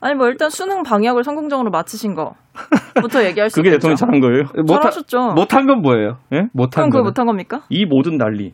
아니 뭐 일단 수능 방역을 성공적으로 마치신 거부터 얘기할 수 그게 있겠죠. 대통령 잘한 거예요? 잘하셨죠. 못한 건 뭐예요? 예? 못한 그럼 그거 건 못한 겁니까? 이 모든 난리.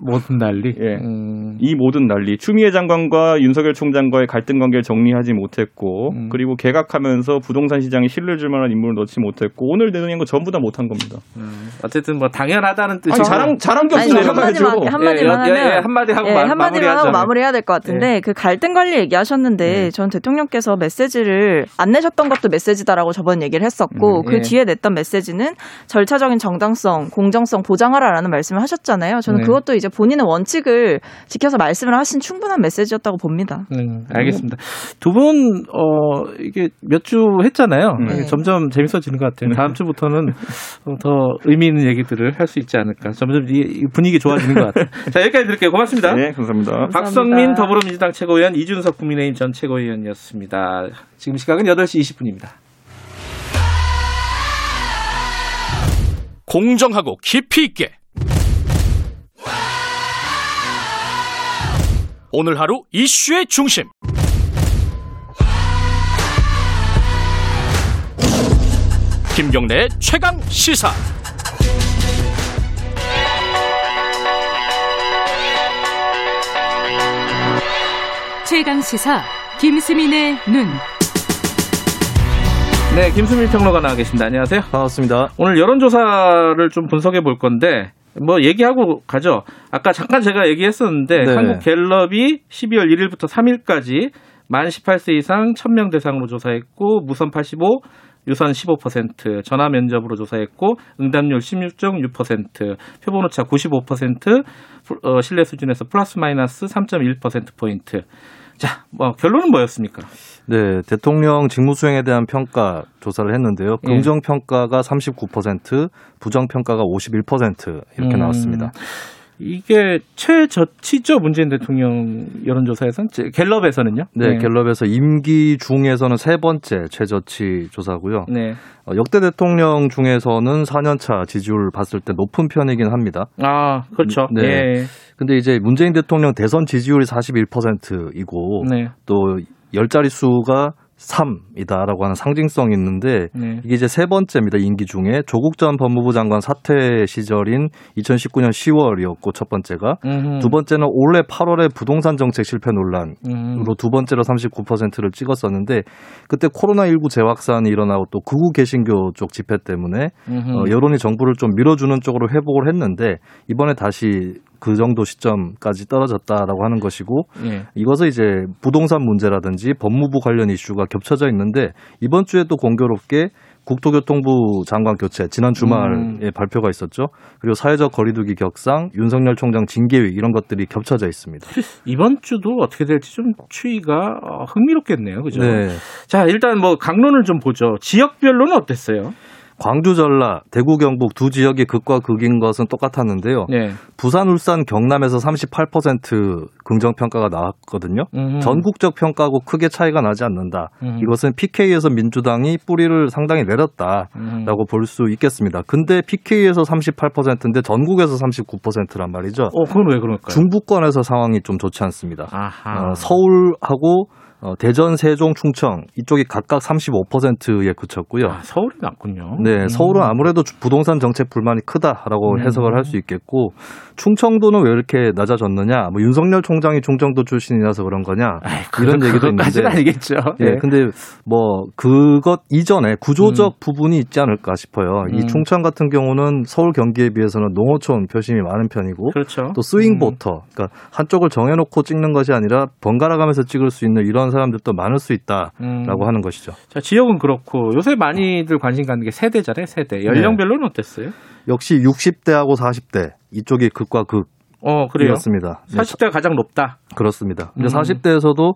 모든 난리. 예. 음, 이 모든 난리. 추미애 장관과 윤석열 총장과의 갈등 관계를 정리하지 못했고, 음. 그리고 개각하면서 부동산 시장에 신뢰를 줄 만한 인물을 넣지 못했고, 오늘 내놓은 거 전부 다 못한 겁니다. 음, 어쨌든 뭐 당연하다는 뜻이 아니, 자랑, 잘한 게 없으면 저 내려가야죠. 한마디만, 한마디만 예, 예, 하면. 예, 한마디 하고 예, 마- 한마디만. 하고 마무리해야 될 것 같은데 그 갈등 관리 얘기하셨는데 전 대통령께서 메시지를 안 내셨던 것도 메시지다라고 저번 얘기를 했었고 음, 그 예. 뒤에 냈던 메시지는 절차적인 정당성, 공정성 보장하라라는 말씀을 하셨잖아요. 저는 네. 그것도 이제 본인의 원칙을 지켜서 말씀을 하신 충분한 메시지였다고 봅니다. 음, 알겠습니다. 두 분, 어, 이게 몇 주 했잖아요. 네. 점점 재밌어지는 것 같아요. 다음 주부터는 어, 더 의미 있는 얘기들을 할 수 있지 않을까. 점점 이, 이 분위기 좋아지는 것 같아요. 자, 여기까지 드릴게요. 고맙습니다. 네, 감사합니다. 박성민 더불어민주당 최고위원, 이준석 국민의힘 전 최고위원이었습니다. 지금 시각은 8시 20분입니다. 공정하고 깊이 있게 오늘 하루 이슈의 중심 김경래의 최강 시사 최강 시사 김수민의 눈. 네, 김수민 평론가 나와 계십니다. 안녕하세요. 반갑습니다. 오늘 여론조사를 좀 분석해 볼 건데, 뭐 얘기하고 가죠. 아까 잠깐 제가 얘기했었는데, 네. 한국 갤럽이 12월 1일부터 3일까지 만 18세 이상 1000명 대상으로 조사했고, 무선 85, 유선 15%, 전화 면접으로 조사했고, 응답률 16.6%, 표본 오차 95%, 어, 신뢰 수준에서 플러스 마이너스 3.1%포인트. 자, 뭐 결론은 뭐였습니까? 네, 대통령 직무 수행에 대한 평가 조사를 했는데요. 예. 긍정 평가가 39%, 부정 평가가 51% 이렇게 음, 나왔습니다. 이게 최저치죠 문재인 대통령 여론조사에서는 제- 갤럽에서는요? 네, 갤럽에서 임기 중에서는 세 번째 최저치 조사고요. 네. 어, 역대 대통령 중에서는 4년차 지지율 봤을 때 높은 편이긴 합니다. 아, 그렇죠. 네. 예. 근데 이제 문재인 대통령 대선 지지율이 41%이고 네. 또 열자리 수가 3이다라고 하는 상징성이 있는데 네. 이게 이제 세 번째입니다. 임기 중에 조국 전 법무부 장관 사퇴 시절인 2019년 10월이었고 첫 번째가 음흠. 두 번째는 올해 8월에 부동산 정책 실패 논란으로 음. 두 번째로 39%를 찍었었는데 그때 코로나19 재확산이 일어나고 또 극우 개신교 쪽 집회 때문에 음흠. 어, 여론이 정부를 좀 밀어주는 쪽으로 회복을 했는데 이번에 다시 그 정도 시점까지 떨어졌다라고 하는 것이고 예. 이것은 이제 부동산 문제라든지 법무부 관련 이슈가 겹쳐져 있는데 이번 주에 또 공교롭게 국토교통부 장관 교체 지난 주말에 음. 발표가 있었죠. 그리고 사회적 거리두기 격상, 윤석열 총장 징계위 이런 것들이 겹쳐져 있습니다. 이번 주도 어떻게 될지 좀 추이가 어, 흥미롭겠네요. 그죠? 네. 자, 일단 뭐 강론을 좀 보죠. 지역별로는 어땠어요? 광주, 전라, 대구, 경북 두 지역이 극과 극인 것은 똑같았는데요. 네. 부산, 울산, 경남에서 38% 긍정 평가가 나왔거든요. 음흠. 전국적 평가하고 크게 차이가 나지 않는다. 음. 이것은 PK에서 민주당이 뿌리를 상당히 내렸다라고 음. 볼수 있겠습니다. 근데 PK에서 38%인데 전국에서 39%란 말이죠. 어, 그건 왜 그럴까요? 중부권에서 상황이 좀 좋지 않습니다. 아하. 어, 서울하고 어, 대전, 세종, 충청 이쪽이 각각 35%에 그쳤고요. 아, 서울이 낫군요. 네, 음. 서울은 아무래도 주- 부동산 정책 불만이 크다라고 음. 해석을 할 수 있겠고 충청도는 왜 이렇게 낮아졌느냐? 뭐 윤석열 총장이 충청도 출신이라서 그런 거냐? 이런 그- 얘기도 있는데. 아니겠죠. 예, 네. 근데 뭐 그것 이전에 구조적 부분이 있지 않을까 싶어요. 음. 이 충청 같은 경우는 서울 경기에 비해서는 농어촌 표심이 많은 편이고 그렇죠. 또 스윙 보터, 그러니까 한쪽을 정해놓고 찍는 것이 아니라 번갈아 가면서 찍을 수 있는 이런 사람들도 많을 수 있다라고 음. 하는 것이죠. 자, 지역은 그렇고 요새 많이들 관심 갖는 게 세대잖아요, 세대. 연령별로는 어땠어요? 역시 60대하고 40대 이쪽이 극과 극. 어, 그래요. 이었습니다. 네, 40대가 가장 높다. 그렇습니다. 근데 음. 40대에서도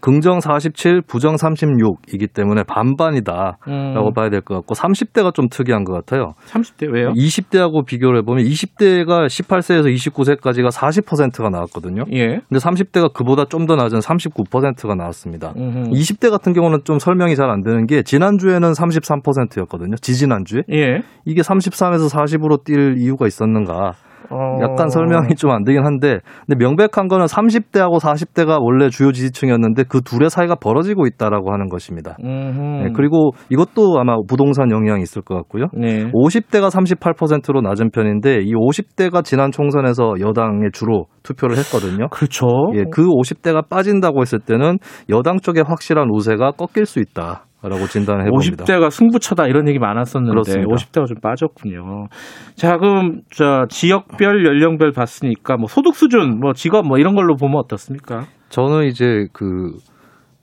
긍정 47, 부정 36이기 때문에 반반이다라고 음. 봐야 될 것 같고 30대가 좀 특이한 것 같아요. 30대 왜요? 20대하고 비교를 해보면 20대가 18세에서 29세까지가 40%가 나왔거든요. 예. 근데 30대가 그보다 좀 더 낮은 39%가 나왔습니다. 음흠. 20대 같은 경우는 좀 설명이 잘 안 되는 게 지난주에는 33%였거든요. 지지난주에. 예. 이게 33에서 40으로 뛸 이유가 있었는가? 어. 약간 설명이 좀 안 되긴 한데, 근데 명백한 거는 30대하고 40대가 원래 주요 지지층이었는데 그 둘의 사이가 벌어지고 있다라고 하는 것입니다. 네, 그리고 이것도 아마 부동산 영향이 있을 것 같고요. 네. 50대가 38%로 낮은 편인데 이 50대가 지난 총선에서 여당에 주로 투표를 했거든요. 그렇죠. 예, 그 50대가 빠진다고 했을 때는 여당 쪽에 확실한 우세가 꺾일 수 있다. 라고 진단을 해봅니다. 50대가 승부처다 이런 얘기 많았었는데 그렇습니다. 50대가 좀 빠졌군요. 자, 그럼 저 지역별 연령별 봤으니까 뭐 소득 수준, 뭐 직업 뭐 이런 걸로 보면 어떻습니까? 저는 이제 그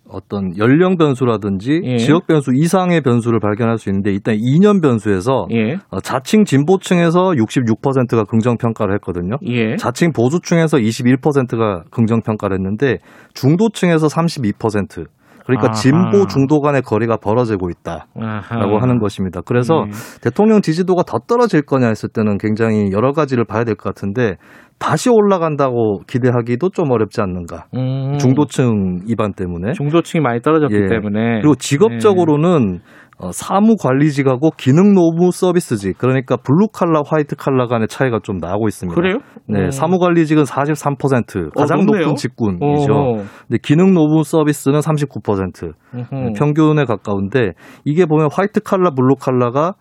어떤 연령 변수라든지 예. 지역 변수 이상의 변수를 발견할 수 있는데 일단 2년 변수에서 예. 어, 자칭 진보층에서 66%가 긍정 평가를 했거든요. 예. 자칭 보수층에서 21%가 긍정 평가를 했는데 중도층에서 32% 그러니까 아하. 진보 중도 간의 거리가 벌어지고 있다라고 아하. 하는 것입니다. 그래서 예. 대통령 지지도가 더 떨어질 거냐 했을 때는 굉장히 여러 가지를 봐야 될 것 같은데 다시 올라간다고 기대하기도 좀 어렵지 않는가. 음. 중도층 이반 때문에. 중도층이 많이 떨어졌기 예. 때문에 그리고 직업적으로는 어, 사무관리직하고 기능노무 서비스직 그러니까 블루 칼라 화이트 칼라 간의 차이가 좀 나고 있습니다. 그래요? 네, 음. 사무관리직은 43% 가장 어. 높은 직군이죠. 오. 근데 기능노무 서비스는 39% 음흠. 평균에 가까운데 이게 보면 화이트 칼라 블루 칼라가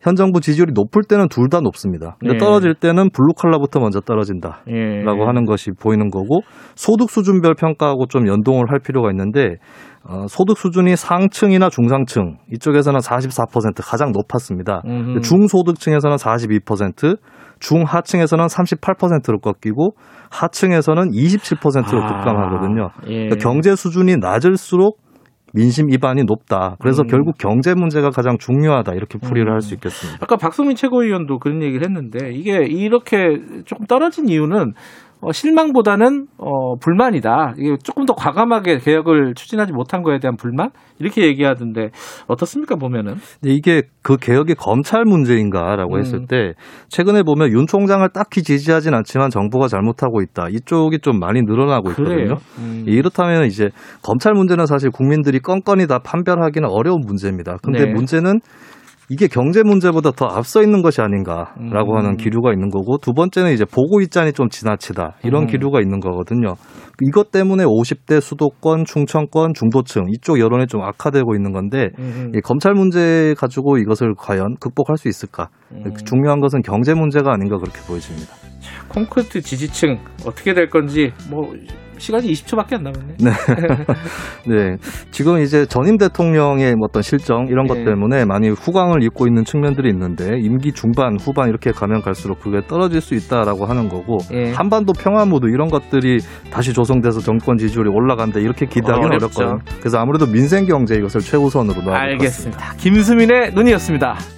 현 정부 지지율이 높을 때는 둘 다 높습니다. 근데 예. 떨어질 때는 블루 칼라부터 먼저 떨어진다. 예. 라고 하는 것이 보이는 거고 소득 수준별 평가하고 좀 연동을 할 필요가 있는데 어, 소득 수준이 상층이나 중상층 이쪽에서는 44% 가장 높았습니다. 음흠. 중소득층에서는 42%, 중하층에서는 38%로 꺾이고 하층에서는 27%로 아, 급감하거든요. 예. 그러니까 경제 수준이 낮을수록 민심 이반이 높다. 그래서 음. 결국 경제 문제가 가장 중요하다. 이렇게 풀이를 할수 있겠습니다. 아까 박수민 최고위원도 그런 얘기를 했는데 이게 이렇게 조금 떨어진 이유는 어, 실망보다는 어, 불만이다. 이게 조금 더 과감하게 개혁을 추진하지 못한 거에 대한 불만 이렇게 얘기하던데 어떻습니까 보면은? 근데 이게 그 개혁이 검찰 문제인가라고 음. 했을 때 최근에 보면 윤 총장을 딱히 지지하진 않지만 정부가 잘못하고 있다. 이쪽이 좀 많이 늘어나고 있거든요. 음. 이렇다면 이제 검찰 문제는 사실 국민들이 건건이 다 판별하기는 어려운 문제입니다. 근데 네. 문제는 이게 경제 문제보다 더 앞서 있는 것이 아닌가라고 음. 하는 기류가 있는 거고 두 번째는 이제 보고 있자니 좀 지나치다 이런 음. 기류가 있는 거거든요. 이것 때문에 50대 수도권, 충청권, 중도층 이쪽 여론이 좀 악화되고 있는 건데 음, 이 검찰 문제 가지고 이것을 과연 극복할 수 있을까? 음. 중요한 것은 경제 문제가 아닌가 그렇게 보여집니다. 콘크리트 지지층 어떻게 될 건지 뭐 시간이 20초밖에 안 남았네. 네. 네. 지금 이제 전임 대통령의 뭐 어떤 실정 이런 것 네. 때문에 많이 후광을 입고 있는 측면들이 있는데 임기 중반, 후반 이렇게 가면 갈수록 그게 떨어질 수 있다라고 하는 거고 예. 한반도 평화 모드 이런 것들이 다시 조성돼서 정권 지지율이 올라간다 이렇게 기대하기는 어렵죠. 어렵거든요. 그래서 아무래도 민생 경제 이것을 최우선으로 놔야. 알겠습니다. 김수민의 눈이었습니다.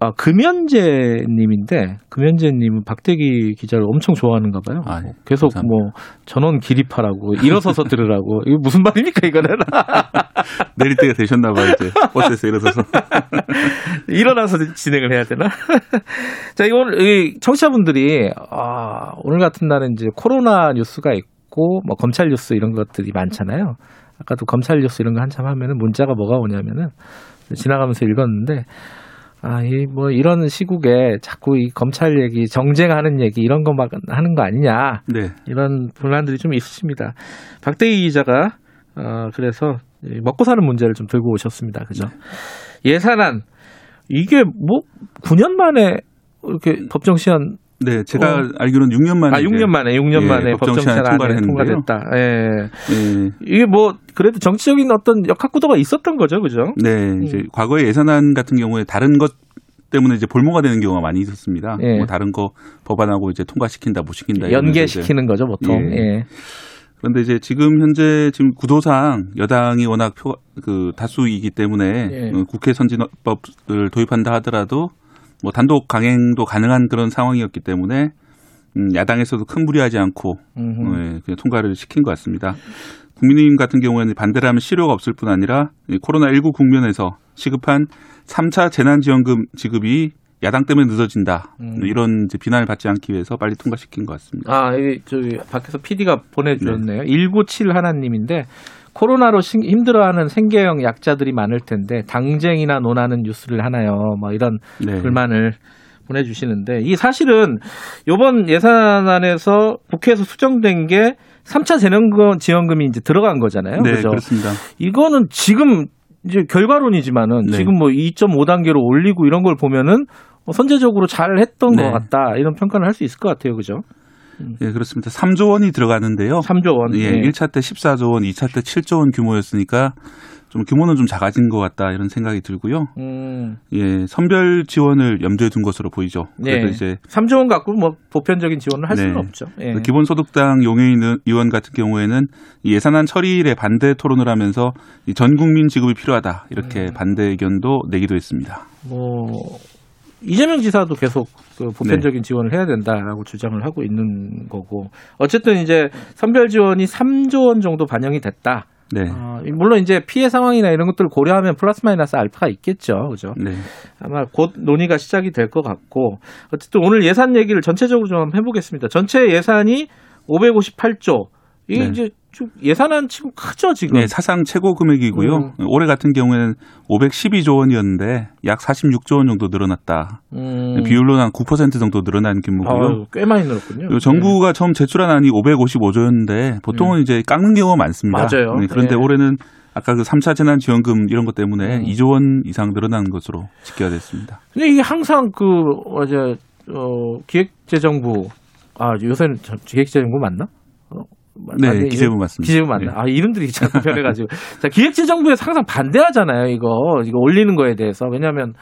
아, 금연재님인데, 금연재님은 박대기 기자를 엄청 좋아하는가 봐요. 아, 예. 계속 감사합니다. 뭐, 전원 기립하라고, 일어서서 들으라고. 이거 무슨 말입니까, 이거는? 내릴 때가 되셨나 봐요, 이제. 버스에서 일어서서. 일어나서 진행을 해야 되나? 자, 이거 오늘, 이 청취자분들이, 아, 오늘 같은 날은 이제 코로나 뉴스가 있고, 뭐, 검찰 뉴스 이런 것들이 많잖아요. 아까도 검찰 뉴스 이런 거 한참 하면은 문자가 뭐가 오냐면은, 지나가면서 읽었는데, 아, 이, 뭐, 이런 시국에 자꾸 이 검찰 얘기, 정쟁하는 얘기, 이런 거 막 하는 거 아니냐. 네. 이런 불만들이 좀 있으십니다. 박대기 기자가, 어, 그래서 이 먹고 사는 문제를 좀 들고 오셨습니다. 그죠? 예산안, 이게 뭐, 9년 만에 이렇게 법정 시한, 네, 제가 어. 알기로는 6년 만에. 아, 6년 이제, 만에, 6년 예, 만에 법정 법정 시한 시한에 통과를 했는데요. 통과됐다. 예. 예. 이게 뭐, 그래도 정치적인 어떤 역학구도가 있었던 거죠. 그죠? 네, 이제 과거에 예산안 같은 경우에 다른 것 때문에 이제 볼모가 되는 경우가 많이 있었습니다. 예. 뭐 다른 거 법안하고 이제 통과시킨다, 못 시킨다. 연계시키는 거죠, 보통. 예. 예. 그런데 이제 지금 현재 지금 구도상 여당이 워낙 표, 그 다수이기 때문에 예. 어, 국회 선진법을 도입한다 하더라도 뭐 단독 강행도 가능한 그런 상황이었기 때문에 음, 야당에서도 큰 무리하지 않고 예, 그냥 통과를 시킨 것 같습니다. 국민의힘 같은 경우에는 반대를 하면 실효가 없을 뿐 아니라 이 코로나19 국면에서 시급한 3차 재난지원금 지급이 야당 때문에 늦어진다. 음. 이런 이제 비난을 받지 않기 위해서 빨리 통과시킨 것 같습니다. 아, 이 저기 밖에서 PD가 보내주셨네요. 197 하나님인데 코로나로 신- 힘들어하는 생계형 약자들이 많을 텐데 당쟁이나 논하는 뉴스를 하나요? 뭐 이런 네. 불만을 보내주시는데 이 사실은 이번 예산안에서 국회에서 수정된 게 3차 재난금 지원금이 이제 들어간 거잖아요. 네, 그죠? 그렇습니다. 이거는 지금 이제 결과론이지만은 네. 지금 뭐 2.5단계로 올리고 이런 걸 보면은 어, 선제적으로 잘 했던 네. 것 같다 이런 평가를 할 수 있을 것 같아요, 그죠? 예, 그렇습니다. 3조 원이 들어가는데요. 3조 원. 예, 예. 1차 때 14조 원, 2차 때 7조 원 규모였으니까 좀 규모는 좀 작아진 것 같다 이런 생각이 들고요. 음, 예, 선별 지원을 염두에 둔 것으로 보이죠. 그래서 예. 이제 3조 원 갖고 뭐 보편적인 지원을 할 네. 수는 없죠. 예. 기본소득당 용해인 의원 같은 경우에는 이 예산안 처리일에 반대 토론을 하면서 이전 국민 지급이 필요하다 이렇게 음. 반대 의견도 내기도 했습니다. 뭐 이재명 지사도 계속 그 보편적인 네. 지원을 해야 된다라고 주장을 하고 있는 거고 어쨌든 이제 선별 지원이 3조 원 정도 반영이 됐다. 네, 어, 물론 이제 피해 상황이나 이런 것들을 고려하면 플러스 마이너스 알파가 있겠죠. 그죠? 네, 아마 곧 논의가 시작이 될 것 같고 어쨌든 오늘 예산 얘기를 전체적으로 좀 해보겠습니다. 전체 예산이 558조. 이게 네. 이제 좀 예산안 치고 크죠 지금. 네, 사상 최고 금액이고요. 음. 올해 같은 경우에는 512조 원이었는데 약 46조 원 정도 늘어났다. 음. 비율로는 한9% 정도 늘어난 규모고요. 아유, 꽤 많이 늘었군요. 정부가 처음 제출한 안이 555조였는데 보통은 이제 깎는 경우가 많습니다. 네. 맞아요. 네, 그런데 네. 올해는 아까 그 3차 재난지원금 이런 것 때문에 음. 2조 원 이상 늘어난 것으로 집계가 됐습니다. 근데 이게 항상 그 어제 어 기획재정부 아 요새는 저- 기획재정부 맞나? 어, 맞- 네. 기재부 맞습니다. 기재부 맞나? 네. 아 이름들이 자꾸 변해가지고 자 기획재정부에서 항상 반대하잖아요 이거 이거 올리는 거에 대해서 왜냐하면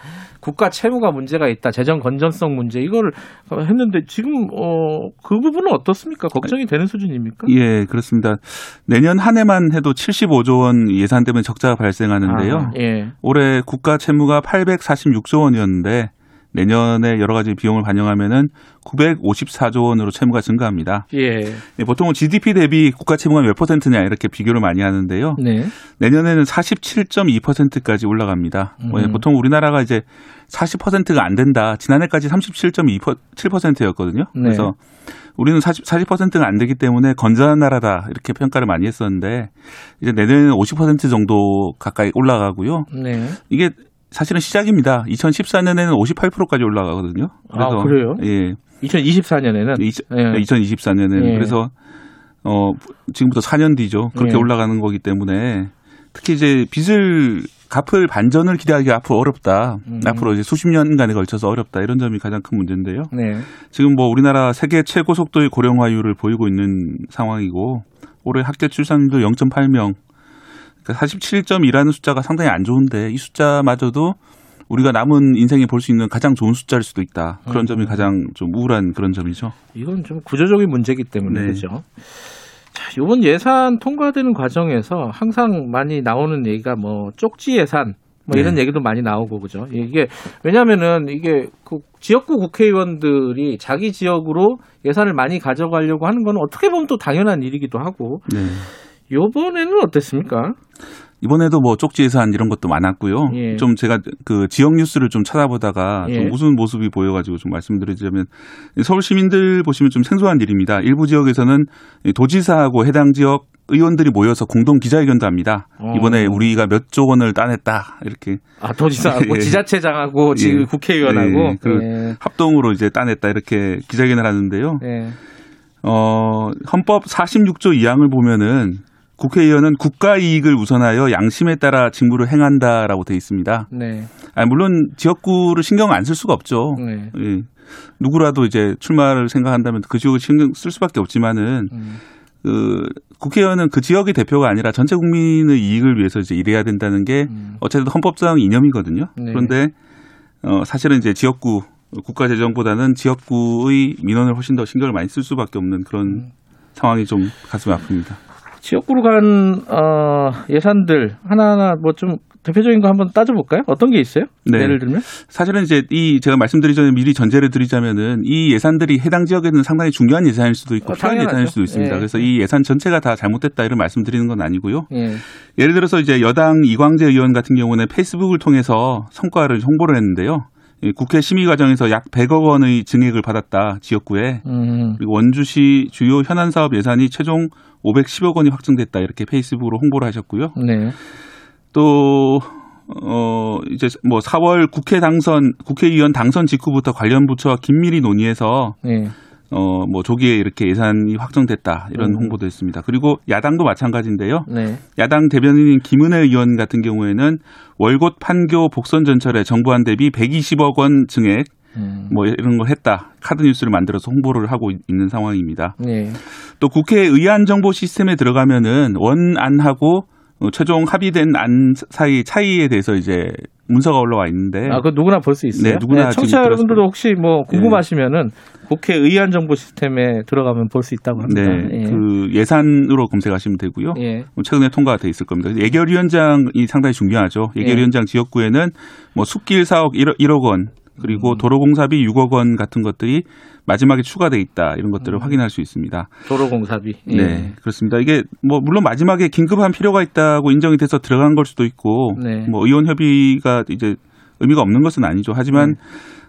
국가 채무가 문제가 있다 재정 건전성 문제 이거를 했는데 지금 어 그 부분은 어떻습니까? 걱정이 되는 수준입니까? 예, 그렇습니다. 내년 한 해만 해도 75조 원 예산 때문에 적자가 발생하는데요. 아, 예. 올해 국가 채무가 846조 원이었는데 내년에 여러 가지 비용을 반영하면은 954조 원으로 채무가 증가합니다. 예. 예, 보통은 GDP 대비 국가 채무가 몇 퍼센트냐 이렇게 비교를 많이 하는데요. 네. 내년에는 47.2%까지 올라갑니다. 뭐, 예, 음. 보통 우리나라가 이제 40%가 안 된다. 지난해까지 37.7%였거든요. 네. 그래서 우리는 40, 40%가 안 되기 때문에 건전한 나라다 이렇게 평가를 많이 했었는데 이제 내년에는 50% 정도 가까이 올라가고요. 네. 이게 사실은 시작입니다. 2014년에는 58%까지 올라가거든요. 아, 그래요? 예. 2024년에는 예. 2024년에는 예. 그래서 어 지금부터 4년 뒤죠. 그렇게 예. 올라가는 거기 때문에 특히 이제 빚을 갚을 반전을 기대하기가 앞으로 어렵다. 음. 앞으로 이제 수십 년간에 걸쳐서 어렵다. 이런 점이 가장 큰 문제인데요. 네. 지금 뭐 우리나라 세계 최고 속도의 고령화율을 보이고 있는 상황이고 올해 학대 출산율도 0.8명. 그러니까 47.2라는 숫자가 상당히 안 좋은데 이 숫자마저도 우리가 남은 인생에 볼 수 있는 가장 좋은 숫자일 수도 있다. 그런 음. 점이 가장 좀 우울한 그런 점이죠. 이건 좀 구조적인 문제이기 때문에 네. 그죠. 자, 이번 예산 통과되는 과정에서 항상 많이 나오는 얘기가 뭐 쪽지 예산 뭐 이런 네. 얘기도 많이 나오고 그죠. 이게 왜냐면은 이게 그 지역구 국회의원들이 자기 지역으로 예산을 많이 가져가려고 하는 건 어떻게 보면 또 당연한 일이기도 하고 네. 이번에는 어땠습니까? 이번에도 뭐 쪽지 예산 이런 것도 많았고요. 예. 좀 제가 그 지역 뉴스를 좀 찾아보다가 예. 좀 우스운 모습이 보여가지고 좀 말씀드리자면 서울 시민들 보시면 좀 생소한 일입니다. 일부 지역에서는 이 도지사하고 해당 지역 의원들이 모여서 공동 기자회견도 합니다. 어. 이번에 우리가 몇 조 원을 따냈다 이렇게 아 도지사하고 예. 지자체장하고 지금 예. 국회의원하고 예. 그 예. 합동으로 이제 따냈다 이렇게 기자회견을 하는데요. 예. 어, 헌법 46조 2항을 보면은 국회의원은 국가 이익을 우선하여 양심에 따라 직무를 행한다라고 돼 있습니다. 네. 아, 물론 지역구를 신경 안 쓸 수가 없죠. 네. 예. 누구라도 이제 출마를 생각한다면 그 지역을 신경 쓸 수밖에 없지만은 음. 그 국회의원은 그 지역의 대표가 아니라 전체 국민의 이익을 위해서 이제 일해야 된다는 게 음. 어쨌든 헌법상 이념이거든요. 네. 그런데 어 사실은 이제 지역구 국가 재정보다는 지역구의 민원을 훨씬 더 신경을 많이 쓸 수밖에 없는 그런 음. 상황이 좀 가슴이 아픕니다. 지역구로 간 어, 예산들 하나하나 뭐 좀 대표적인 거 한번 따져볼까요? 어떤 게 있어요? 네. 예를 들면 사실은 이제 이 제가 말씀드리기 전에 미리 전제를 드리자면은 이 예산들이 해당 지역에는 상당히 중요한 예산일 수도 있고 어, 필요한 당연하죠. 예산일 수도 있습니다. 예. 그래서 이 예산 전체가 다 잘못됐다 이런 말씀드리는 건 아니고요. 예. 예를 들어서 이제 여당 이광재 의원 같은 경우는 페이스북을 통해서 성과를 홍보를 했는데요. 이 국회 심의 과정에서 약 100억 원의 증액을 받았다 지역구에 음. 그리고 원주시 주요 현안 사업 예산이 최종 510억 원이 확정됐다 이렇게 페이스북으로 홍보를 하셨고요. 네. 또 어, 이제 뭐 4월 국회 당선, 국회의원 당선 직후부터 관련 부처와 긴밀히 논의해서 네. 어, 뭐 조기에 이렇게 예산이 확정됐다 이런 음. 홍보도 했습니다. 그리고 야당도 마찬가지인데요. 네. 야당 대변인인 김은혜 의원 같은 경우에는 월곶 판교 복선 전철에 정부안 대비 120억 원 증액 음. 뭐 이런 걸 했다. 카드 뉴스를 만들어서 홍보를 하고 있는 상황입니다. 네. 또 국회 의안 정보 시스템에 들어가면은 원안하고 어, 최종 합의된 안 사이 차이에 대해서 이제 문서가 올라와 있는데 아, 그 누구나 볼 수 있어요. 네, 누구나 지금 청취자 여러분들도. 혹시 뭐 궁금하시면은 국회 의안 정보 시스템에 들어가면 볼 수 있다고 합니다. 네, 예. 그 예산으로 검색하시면 되고요. 예. 최근에 통과가 돼 있을 겁니다. 예결위원장이 상당히 중요하죠. 예결위원장 지역구에는 뭐 숲길 사업 1억, 1억 원 그리고 도로공사비 6억 원 같은 것들이 마지막에 추가돼 있다 이런 것들을 확인할 수 있습니다. 도로공사비. 예. 네, 그렇습니다. 이게 뭐 물론 마지막에 긴급한 필요가 있다고 인정이 돼서 들어간 걸 수도 있고 네. 뭐 의원 협의가 이제 의미가 없는 것은 아니죠. 하지만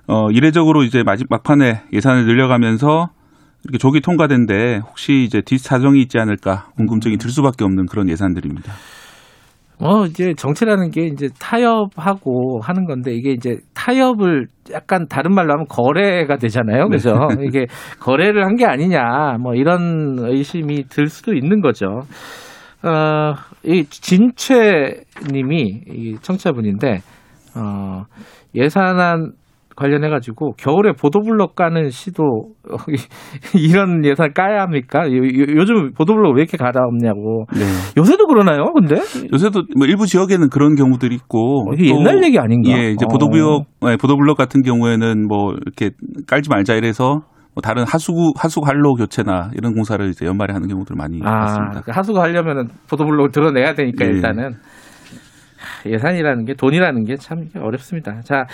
어 이례적으로 이제 마지 막판에 예산을 늘려가면서 이렇게 조기 통과된데 혹시 이제 뒷사정이 있지 않을까 궁금증이 들 수밖에 없는 그런 예산들입니다. 어, 이제 정치라는 게 이제 타협하고 하는 건데 이게 이제 타협을 약간 다른 말로 하면 거래가 되잖아요. 그죠? 이게 거래를 한 게 아니냐 뭐 이런 의심이 들 수도 있는 거죠. 어, 이 진채 님이 이 청취자분인데 어, 예산안 관련해 가지고 겨울에 보도블럭 까는 시도 이런 예산 까야 합니까? 요, 요즘 보도블럭 왜 이렇게 갈아엎냐고. 네. 요새도 그러나요? 근데 요새도 뭐 일부 지역에는 그런 경우들이 있고 어, 옛날 얘기 아닌가? 예, 이제 어. 보도블럭 네, 보도블럭 같은 경우에는 뭐 이렇게 깔지 말자 이래서 뭐 다른 하수구 하수구 한로 교체나 이런 공사를 이제 연말에 하는 경우들 많이 아, 봤습니다. 그 하수구 하려면은 보도블록을 드러내야 되니까 네. 일단은 예산이라는 게 돈이라는 게 참 어렵습니다. 자,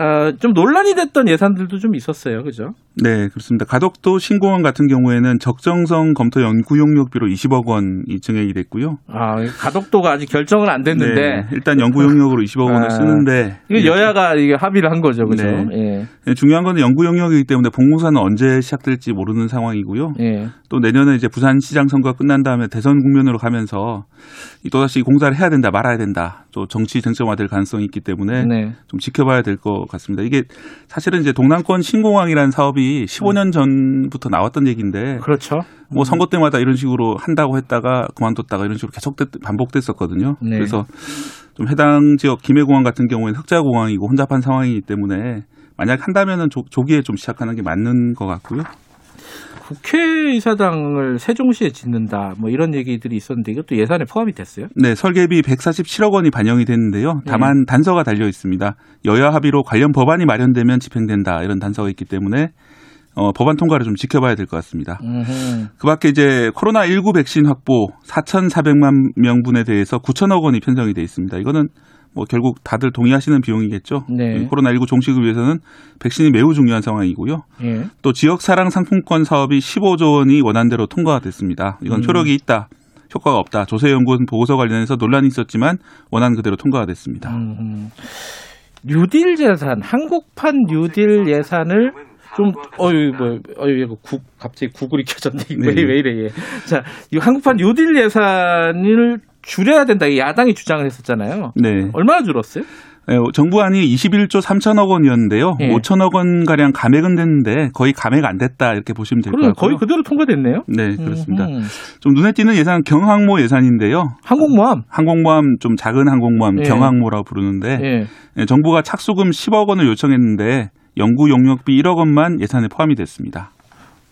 어, 좀 논란이 됐던 예산들도 좀 있었어요, 그죠? 네, 그렇습니다. 가덕도 신공항 같은 경우에는 적정성 검토 연구 용역비로 20억 원이 증액이 됐고요. 아, 가덕도가 아직 결정은 안 됐는데 네, 일단 연구 용역으로 20억 원을 아, 쓰는데 이거 여야가 이게 합의를 한 거죠, 그죠? 네. 예. 네, 중요한 건 연구 용역이기 때문에 본공사는 언제 시작될지 모르는 상황이고요. 예. 또 내년에 이제 부산시장 선거가 끝난 다음에 대선 국면으로 가면서 이 또다시 공사를 해야 된다 말아야 된다 또 정치 쟁점화될 가능성이 있기 때문에 네. 좀 지켜봐야 될 것 같습니다. 이게 사실은 이제 동남권 신공항이라는 사업이 15년 전부터 나왔던 얘기인데 그렇죠. 뭐 선거 때마다 이런 식으로 한다고 했다가 그만뒀다가 이런 식으로 계속 반복됐었거든요. 네. 그래서 좀 해당 지역 김해공항 같은 경우에는 흑자공항이고 혼잡한 상황이기 때문에 만약 한다면은 조, 조기에 좀 시작하는 게 맞는 것 같고요. 국회의사당을 세종시에 짓는다, 뭐 이런 얘기들이 있었는데 이것도 예산에 포함이 됐어요? 네, 설계비 147억 원이 반영이 됐는데요. 다만 단서가 달려 있습니다. 여야 합의로 관련 법안이 마련되면 집행된다 이런 단서가 있기 때문에 어, 법안 통과를 좀 지켜봐야 될 것 같습니다. 그 밖에 이제 코로나 19 백신 확보 4,400만 명분에 대해서 9천억 원이 편성이 돼 있습니다. 이거는 뭐 결국 다들 동의하시는 비용이겠죠. 네. 코로나19 종식을 위해서는 백신이 매우 중요한 상황이고요. 예. 또 지역 사랑 상품권 사업이 15조 원이 원안대로 통과가 됐습니다. 이건 음. 효력이 있다. 효과가 없다. 조세연구원 보고서 관련해서 논란이 있었지만 원안 그대로 통과가 됐습니다. 음. 뉴딜 예산, 한국판 뉴딜 예산을 좀 어유 뭐 어유 이거 국 갑자기 구글이 켜졌네. 이거 왜, 네. 왜 이래 얘. 자, 이 한국판 뉴딜 예산을 줄여야 된다. 이 야당이 주장을 했었잖아요. 네. 얼마나 줄었어요? 예, 정부안이 21조 3천억 원이었는데요. 예. 5천억 원 가량 감액은 됐는데 거의 감액 안 됐다 이렇게 보시면 될 것 같고요. 거의 그대로 통과됐네요. 네, 그렇습니다. 음흠. 좀 눈에 띄는 예산 경항모 예산인데요. 항공모함. 항공모함 좀 작은 항공모함 예. 경항모라고 부르는데 예. 예, 정부가 착수금 10억 원을 요청했는데 연구 용역비 1억 원만 예산에 포함이 됐습니다.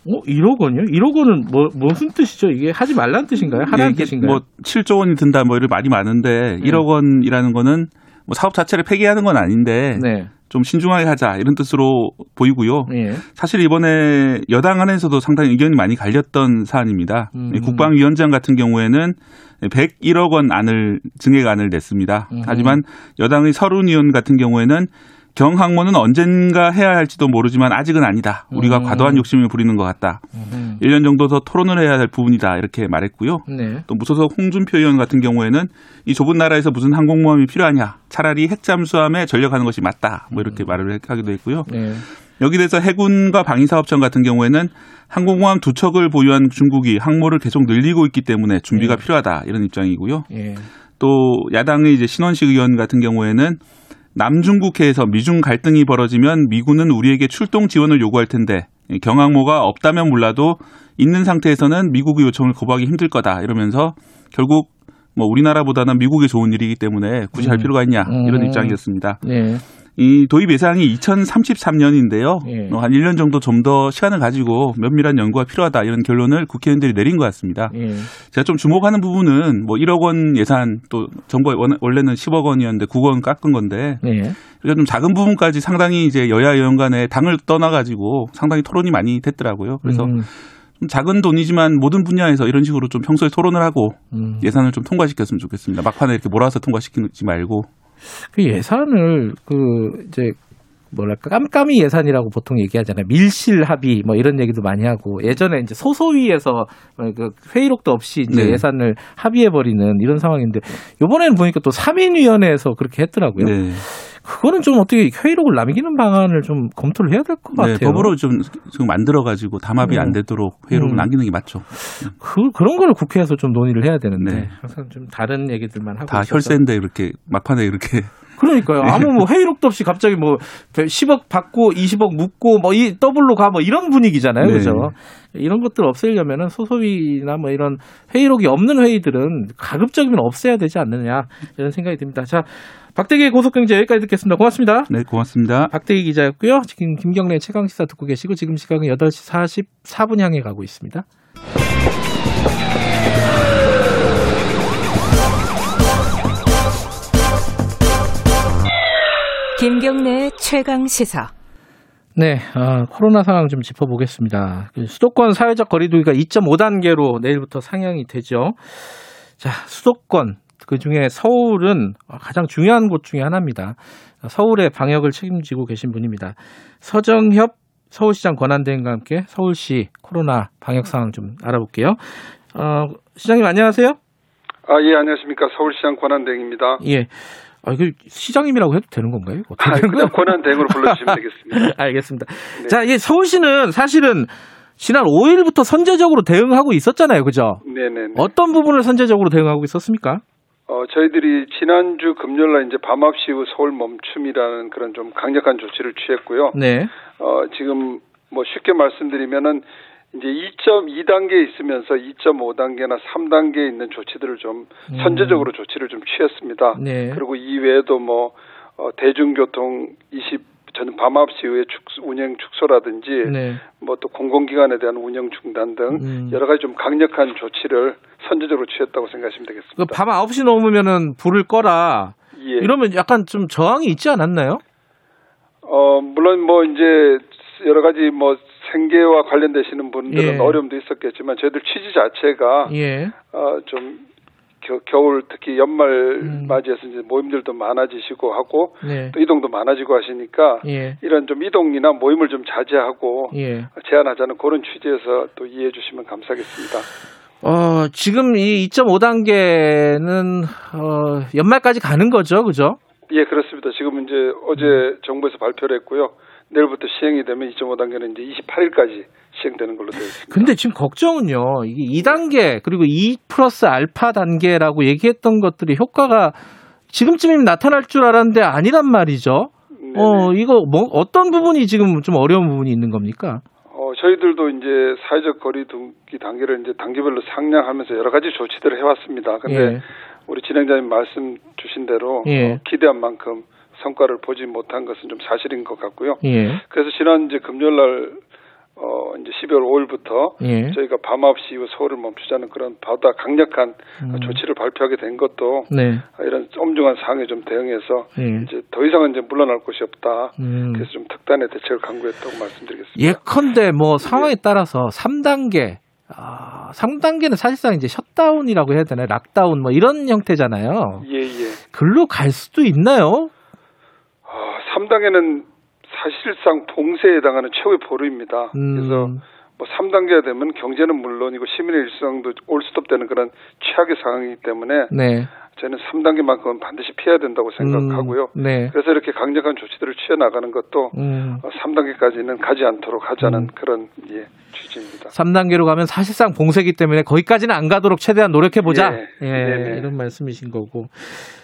어, 1억 원이요? 1억 원은 뭐 무슨 뜻이죠? 이게 하지 말라는 뜻인가요? 하라는 예, 뜻인가요? 뭐 7조 원이 든다 뭐 이런 말이 많은데 1억 원이라는 거는 뭐 사업 자체를 폐기하는 건 아닌데 네. 좀 신중하게 하자 이런 뜻으로 보이고요. 예. 사실 이번에 여당 안에서도 상당히 의견이 많이 갈렸던 사안입니다. 음. 국방위원장 같은 경우에는 101억 원 안을 증액안을 냈습니다. 음. 하지만 여당의 서른 의원 같은 경우에는 경항모는 언젠가 해야 할지도 모르지만 아직은 아니다. 우리가 음. 과도한 욕심을 부리는 것 같다. 음. 1년 정도 더 토론을 해야 할 부분이다. 이렇게 말했고요. 네. 또 무소속 홍준표 의원 같은 경우에는 이 좁은 나라에서 무슨 항공모함이 필요하냐. 차라리 핵잠수함에 전력하는 것이 맞다. 뭐 이렇게 말을 하기도 했고요. 네. 여기 대해서 해군과 방위사업청 같은 경우에는 항공모함 두 척을 보유한 중국이 항모를 계속 늘리고 있기 때문에 준비가 네. 필요하다. 이런 입장이고요. 예. 또 야당의 이제 신원식 의원 같은 경우에는 남중국해에서 미중 갈등이 벌어지면 미군은 우리에게 출동 지원을 요구할 텐데 경항모가 없다면 몰라도 있는 상태에서는 미국의 요청을 거부하기 힘들 거다 이러면서 결국 뭐 우리나라보다는 미국에 좋은 일이기 때문에 굳이 할 음. 필요가 있냐 이런 음. 입장이었습니다. 네. 이 도입 예상이 2033년인데요. 예. 한 1년 정도 좀 더 시간을 가지고 면밀한 연구가 필요하다 이런 결론을 국회의원들이 내린 것 같습니다. 예. 제가 좀 주목하는 부분은 뭐 1억 원 예산 또 정부가 원- 원래는 10억 원이었는데 9억 원 깎은 건데 네. 그러니까 좀 작은 부분까지 상당히 이제 여야 의원 간에 당을 떠나가지고 상당히 토론이 많이 됐더라고요. 그래서 음. 좀 작은 돈이지만 모든 분야에서 이런 식으로 좀 평소에 토론을 하고 음. 예산을 좀 통과시켰으면 좋겠습니다. 막판에 이렇게 몰아서 통과시키지 말고 그 예산을 그 이제 뭐랄까 깜깜이 예산이라고 보통 얘기하잖아요. 밀실 합의 뭐 이런 얘기도 많이 하고 예전에 이제 소소위에서 그 회의록도 없이 이제 네. 예산을 합의해 버리는 이런 상황인데 이번에는 보니까 또 3인 위원회에서 그렇게 했더라고요. 네. 그거는 좀 어떻게 회의록을 남기는 방안을 좀 검토를 해야 될것 네, 같아요. 법으로 좀 지금 만들어가지고 담합이 음. 안 되도록 회의록을 음. 남기는 게 맞죠. 그 그런 거를 국회에서 좀 논의를 해야 되는데 네. 항상 좀 다른 얘기들만 하고 다 있어서. 혈세인데 이렇게 막판에 이렇게 그러니까요. 아무 뭐 회의록도 없이 갑자기 뭐 10억 받고 20억 묻고 뭐 이 더블로 가 뭐 이런 분위기잖아요. 네. 그죠? 이런 것들 없애려면은 소소위나 뭐 이런 회의록이 없는 회의들은 가급적이면 없애야 되지 않느냐 이런 생각이 듭니다. 자, 박대기 고속경제 여기까지 듣겠습니다. 고맙습니다. 네, 고맙습니다. 박대기 기자였고요. 지금 김경래 최강 시사 듣고 계시고 지금 시각은 8시 44분 향해 가고 있습니다. 김경래 최강 시사. 네, 아, 코로나 상황 좀 짚어보겠습니다. 그 수도권 사회적 거리두기가 2.5 단계로 내일부터 상향이 되죠. 자, 수도권 그 중에 서울은 가장 중요한 곳 중에 하나입니다. 서울의 방역을 책임지고 계신 분입니다. 서정협 서울시장 권한대행과 함께 서울시 코로나 방역 상황 좀 알아볼게요. 어, 시장님 안녕하세요. 아, 예, 안녕하십니까. 서울시장 권한대행입니다. 예. 아, 이거 시장님이라고 해도 되는 건가요? 어떻게 아, 그냥? 권한대행으로 불러주시면 되겠습니다. 알겠습니다. 자, 이 서울시는 사실은 지난 5일부터 선제적으로 대응하고 있었잖아요. 그죠? 네네. 어떤 부분을 선제적으로 대응하고 있었습니까? 어, 저희들이 지난주 금요일 날 이제 밤 9시 이후 서울 멈춤이라는 그런 좀 강력한 조치를 취했고요. 네. 어, 지금 뭐 쉽게 말씀드리면은 이제 2.2단계에 있으면서 2.5단계나 3단계에 있는 조치들을 좀 음. 선제적으로 조치를 좀 취했습니다. 네. 그리고 이외에도 뭐 어, 대중교통 20 저는 밤 9시 이후에 축소, 운영 축소라든지 네. 뭐또 공공기관에 대한 운영 중단 등 음. 여러 가지 좀 강력한 조치를 선제적으로 취했다고 생각하시면 되겠습니다. 그밤 9시 넘으면은 불을 꺼라. 예. 이러면 약간 좀 저항이 있지 않았나요? 어 물론 뭐 이제 여러 가지 뭐 생계와 관련되시는 분들은 예. 어려움도 있었겠지만 저희들 취지 자체가 예. 어 좀 겨울 특히 연말 음. 맞이해서 이제 모임들도 많아지시고 하고 네. 또 이동도 많아지고 하시니까 예. 이런 좀 이동이나 모임을 좀 자제하고 예. 제한하자는 그런 취지에서 또 이해해 주시면 감사하겠습니다. 어, 지금 이 2.5단계는 어, 연말까지 가는 거죠. 그죠? 예, 그렇습니다. 지금 이제 어제 정부에서 발표를 했고요. 내일부터 시행이 되면 2.5단계는 이제 28일까지 시행되는 걸로 되어 있습니다. 근데 지금 걱정은요. 이게 2단계 그리고 2 플러스 알파 단계라고 얘기했던 것들이 효과가 지금쯤이면 나타날 줄 알았는데 아니란 말이죠. 어, 이거 뭐 어떤 부분이 지금 좀 어려운 부분이 있는 겁니까? 어, 저희들도 이제 사회적 거리두기 단계를 이제 단계별로 상향하면서 여러 가지 조치들을 해왔습니다. 근데 예. 우리 진행자님 말씀 주신 대로 예. 어, 기대한 만큼 성과를 보지 못한 것은 좀 사실인 것 같고요. 예. 그래서 지난 이제 금요일 날 어, 이제 12월 5일부터 예. 저희가 밤 9시 이후 서울을 멈추자는 그런 보다 강력한 음. 조치를 발표하게 된 것도 네. 이런 엄중한 상황에 좀 대응해서 예. 이제 더 이상은 이제 물러날 곳이 없다. 음. 그래서 좀 특단의 대책을 강구했다고 말씀드리겠습니다. 예컨대 뭐 상황에 따라서 3단계 아, 3단계는 사실상 이제 셧다운이라고 해야 되나요? lockdown 뭐 이런 형태잖아요. 예, 예. 글로 갈 수도 있나요? 아, 3단계는 사실상 봉쇄에 해당하는 최후의 보루입니다. 음. 그래서 뭐 3단계가 되면 경제는 물론이고 시민의 일상도 올 수도 없다는 그런 최악의 상황이기 때문에 네. 저는 3단계만큼은 반드시 피해야 된다고 생각하고요. 음, 네. 그래서 이렇게 강력한 조치들을 취해 나가는 것도 음. 3단계까지는 가지 않도록 하자는 그런 예, 취지입니다. 3단계로 가면 사실상 봉쇄기 때문에 거기까지는 안 가도록 최대한 노력해 보자. 예. 예, 네네. 이런 말씀이신 거고.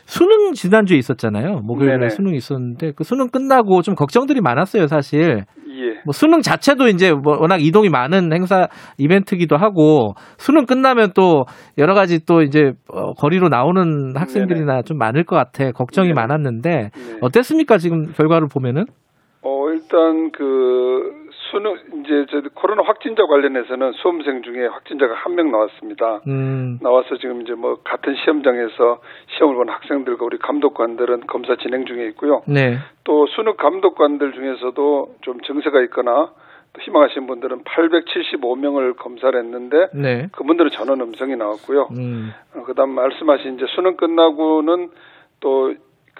수능 지난주에 있었잖아요. 목요일에 네네. 수능이 있었는데 그 수능 끝나고 좀 걱정들이 많았어요, 사실. 예. 뭐 수능 자체도 이제 뭐 워낙 이동이 많은 행사 이벤트기도 하고 수능 끝나면 또 여러 가지 또 이제 어, 거리로 나오는 학생들이나 좀 많을 것 같아 걱정이 많았는데 어땠습니까 지금 결과를 보면은 어, 일단 그 수능 이제 저 코로나 확진자 관련해서는 수험생 중에 확진자가 한 명 나왔습니다. 음, 나와서 지금 이제 뭐 같은 시험장에서 시험을 보는 학생들과 우리 감독관들은 검사 진행 중에 있고요. 네, 또 수능 감독관들 중에서도 좀 증세가 있거나 또 희망하시는 분들은 875명을 검사를 했는데 네, 그분들은 전원 음성이 나왔고요. 음, 어, 그다음 말씀하신 이제 수능 끝나고는 또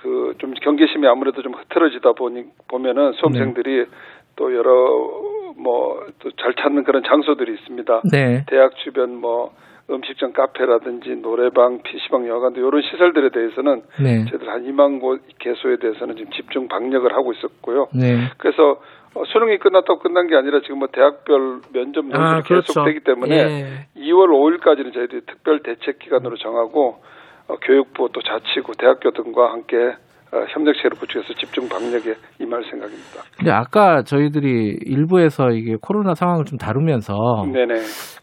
그 좀 경계심이 아무래도 좀 흐트러지다 보니 보면은 수험생들이 또 여러 뭐 또 잘 찾는 그런 장소들이 있습니다. 네, 대학 주변 뭐 음식점 카페라든지 노래방, PC방, 여관 등 이런 시설들에 대해서는 네, 저희들 한 2만 곳 개소에 대해서는 지금 집중 방역을 하고 있었고요. 네, 그래서 어, 수능이 끝났다고 끝난 게 아니라 지금 뭐 대학별 면접 논술이 아, 그렇죠. 계속되기 때문에 예. 2월 5일까지는 저희들이 특별 대책 기간으로 정하고 어, 교육부 또 자치구 대학교 등과 함께 어, 협력체를 구축해서 집중 방역에 임할 생각입니다. 근데 아까 저희들이 일부에서 이게 코로나 상황을 좀 다루면서 네네.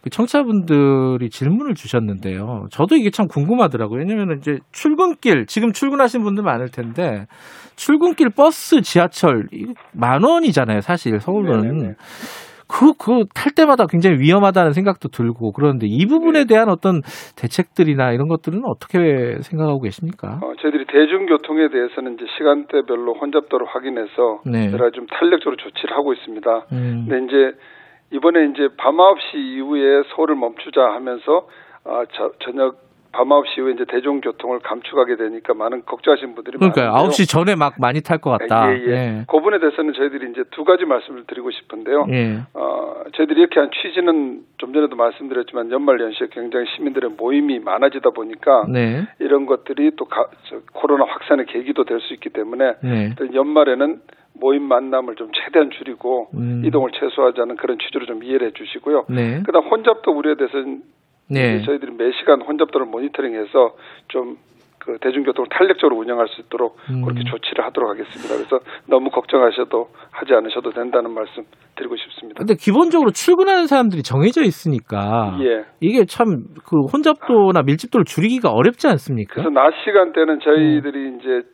그 청취자분들이 질문을 주셨는데요. 저도 이게 참 궁금하더라고요. 왜냐면 이제 출근길 지금 출근하신 분들 많을 텐데 출근길 버스, 지하철 만 원이잖아요. 사실 서울은. 네네네. 그, 그, 탈 때마다 굉장히 위험하다는 생각도 들고, 그런데 이 부분에 대한 어떤 대책들이나 이런 것들은 어떻게 생각하고 계십니까? 어, 저희들이 대중교통에 대해서는 이제 시간대별로 혼잡도를 확인해서 네. 여러 가지 좀 탄력적으로 조치를 하고 있습니다. 음. 근데 이제 이번에 이제 밤 9시 이후에 서울을 멈추자 하면서 아, 저, 저녁 밤 9시 이후에 이제 대중교통을 감축하게 되니까 많은 걱정하시는 분들이 그러니까 많은데요. 9시 전에 막 많이 탈 것 같다. 예, 예. 그 부분에 대해서는 저희들이 이제 두 가지 말씀을 드리고 싶은데요. 예. 어, 저희들이 이렇게 한 취지는 좀 전에도 말씀드렸지만 연말 연시에 굉장히 시민들의 모임이 많아지다 보니까 네. 이런 것들이 또 가- 저 코로나 확산의 계기도 될 수 있기 때문에 네. 또 연말에는 모임 만남을 좀 최대한 줄이고 음. 이동을 최소화하자는 그런 취지로 좀 이해를 해주시고요. 네. 그다음 혼잡도 우려에 대해서는 네. 저희들이 매 시간 혼잡도를 모니터링해서 좀 그 대중교통을 탄력적으로 운영할 수 있도록 음. 그렇게 조치를 하도록 하겠습니다. 그래서 너무 걱정하셔도 하지 않으셔도 된다는 말씀 드리고 싶습니다. 근데 기본적으로 출근하는 사람들이 정해져 있으니까 예. 이게 참 그 혼잡도나 밀집도를 줄이기가 어렵지 않습니까? 그래서 낮 시간대는 음. 저희들이 이제 시-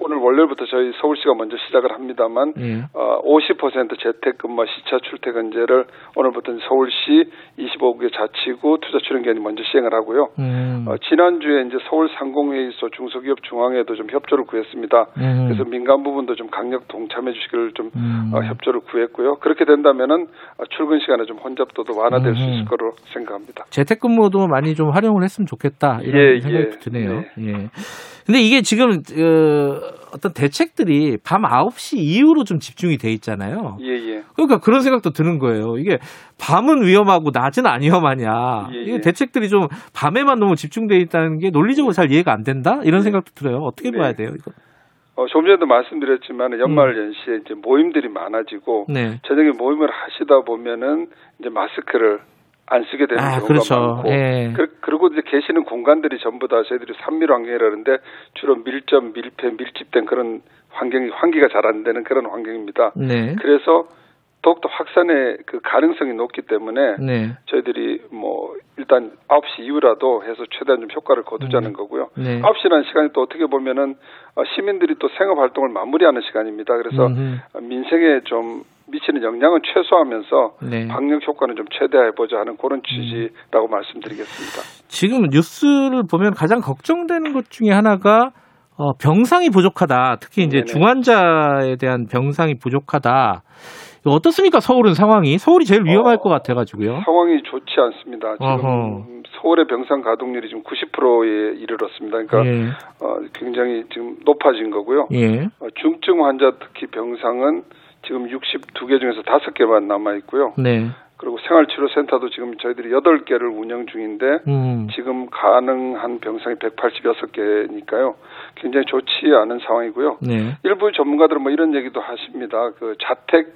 오늘 월요일부터 저희 서울시가 먼저 시작을 합니다만 예. 어, 50% 재택근무 시차 출퇴근제를 오늘부터 서울시 25개 자치구 투자출연기관이 먼저 시행을 하고요. 음. 어, 지난주에 이제 서울 상공회의소 중소기업 중앙회도 좀 협조를 구했습니다. 음. 그래서 민간 부분도 좀 강력 동참해 주시기를 좀 음. 어, 협조를 구했고요. 그렇게 된다면은 어, 출근 시간에 좀 혼잡도도 완화될 수 음. 있을 거로 생각합니다. 재택근무도 많이 좀 활용을 했으면 좋겠다 이런 예, 생각이 예. 드네요. 예. 근데 이게 지금 어, 어떤 대책들이 밤 9시 이후로 좀 집중이 돼 있잖아요. 예, 예. 그러니까 그런 생각도 드는 거예요. 이게 밤은 위험하고 낮은 안 위험하냐. 예, 이게 예. 대책들이 좀 밤에만 너무 집중돼 있다는 게 논리적으로 잘 이해가 안 된다? 이런 생각도 들어요. 어떻게 네. 봐야 돼요, 이거? 어, 조금 전에도 말씀드렸지만 연말 연시에 이제 모임들이 많아지고 음. 네. 저녁에 모임을 하시다 보면은 이제 마스크를 안 쓰게 되는 아, 경우가 그렇죠. 많고 예. 그, 그리고 이제 계시는 공간들이 전부 다 저희들이 산밀 환경이라는데 주로 밀접, 밀폐, 밀집된 그런 환경이 환기가 잘 안 되는 그런 환경입니다. 네. 그래서 더욱더 확산의 그 가능성이 높기 때문에 네. 저희들이 뭐 일단 9시 이후라도 해서 최대한 좀 효과를 거두자는 거고요. 네. 9시라는 시간이 또 어떻게 보면은 어, 시민들이 또 생업 활동을 마무리하는 시간입니다. 그래서 음흠. 어, 민생에 좀 미치는 영향은 최소화하면서 네. 음. 방역 효과는 좀 최대화해 보자 하는 그런 취지라고 말씀드리겠습니다. 지금 뉴스를 보면 가장 걱정되는 것 중에 하나가 어, 병상이 부족하다. 특히 이제 네네. 중환자에 대한 병상이 부족하다. 어떻습니까? 서울은 상황이 서울이 제일 위험할 것 같아가지고요. 상황이 좋지 않습니다. 지금 어허. 서울의 병상 가동률이 지금 90%에 이르렀습니다. 그러니까 예. 어, 굉장히 지금 높아진 거고요. 예. 어, 중증 환자 특히 병상은 지금 62개 중에서 5개만 남아 있고요. 네. 그리고 생활치료센터도 지금 저희들이 8개를 운영 중인데 음. 지금 가능한 병상이 186개니까요. 굉장히 좋지 않은 상황이고요. 네. 일부 전문가들은 뭐 이런 얘기도 하십니다. 그 자택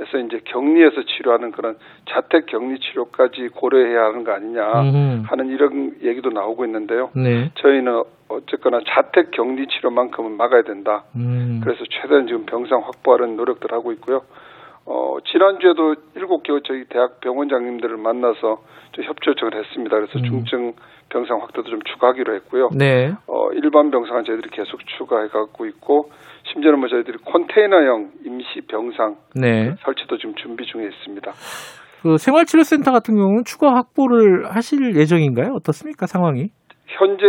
에서 이제 격리해서 치료하는 그런 자택 격리 치료까지 고려해야 하는 거 아니냐. 하는 이런 얘기도 나오고 있는데요. 네. 저희는 어쨌거나 자택 격리 치료만큼은 막아야 된다. 음. 그래서 최대한 지금 병상 확보하는 노력들 하고 있고요. 어, 지난주에도 일곱 개 저희 대학 병원장님들을 만나서 좀 협조 요청을 했습니다. 그래서 음. 중증 병상 확대도 좀 추가하기로 했고요. 네. 어, 일반 병상은 저희들이 계속 추가해 갖고 있고 심지어는 뭐 저희들이 컨테이너형 임시 병상 네. 설치도 지금 준비 중에 있습니다. 그 생활치료센터 같은 경우는 추가 확보를 하실 예정인가요? 어떻습니까? 상황이? 현재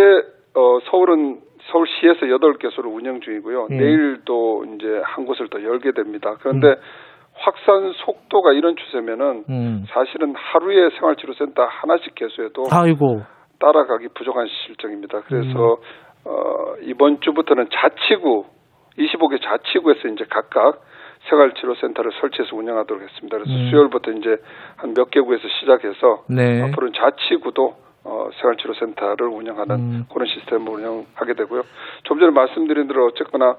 어, 서울은 서울시에서 8개소를 운영 중이고요. 예. 내일도 이제 한 곳을 더 열게 됩니다. 그런데 확산 속도가 이런 추세면은 음. 사실은 하루에 생활치료센터 하나씩 개소해도 아이고. 따라가기 부족한 실정입니다. 그래서 음. 어, 이번 주부터는 자치구 25개 자치구에서 이제 각각 생활치료센터를 설치해서 운영하도록 했습니다. 그래서 음. 수요일부터 이제 한 몇 개 구에서 시작해서 네. 앞으로는 자치구도 어, 생활치료센터를 운영하는 음. 그런 시스템을 운영하게 되고요. 좀 전에 말씀드린 대로 어쨌거나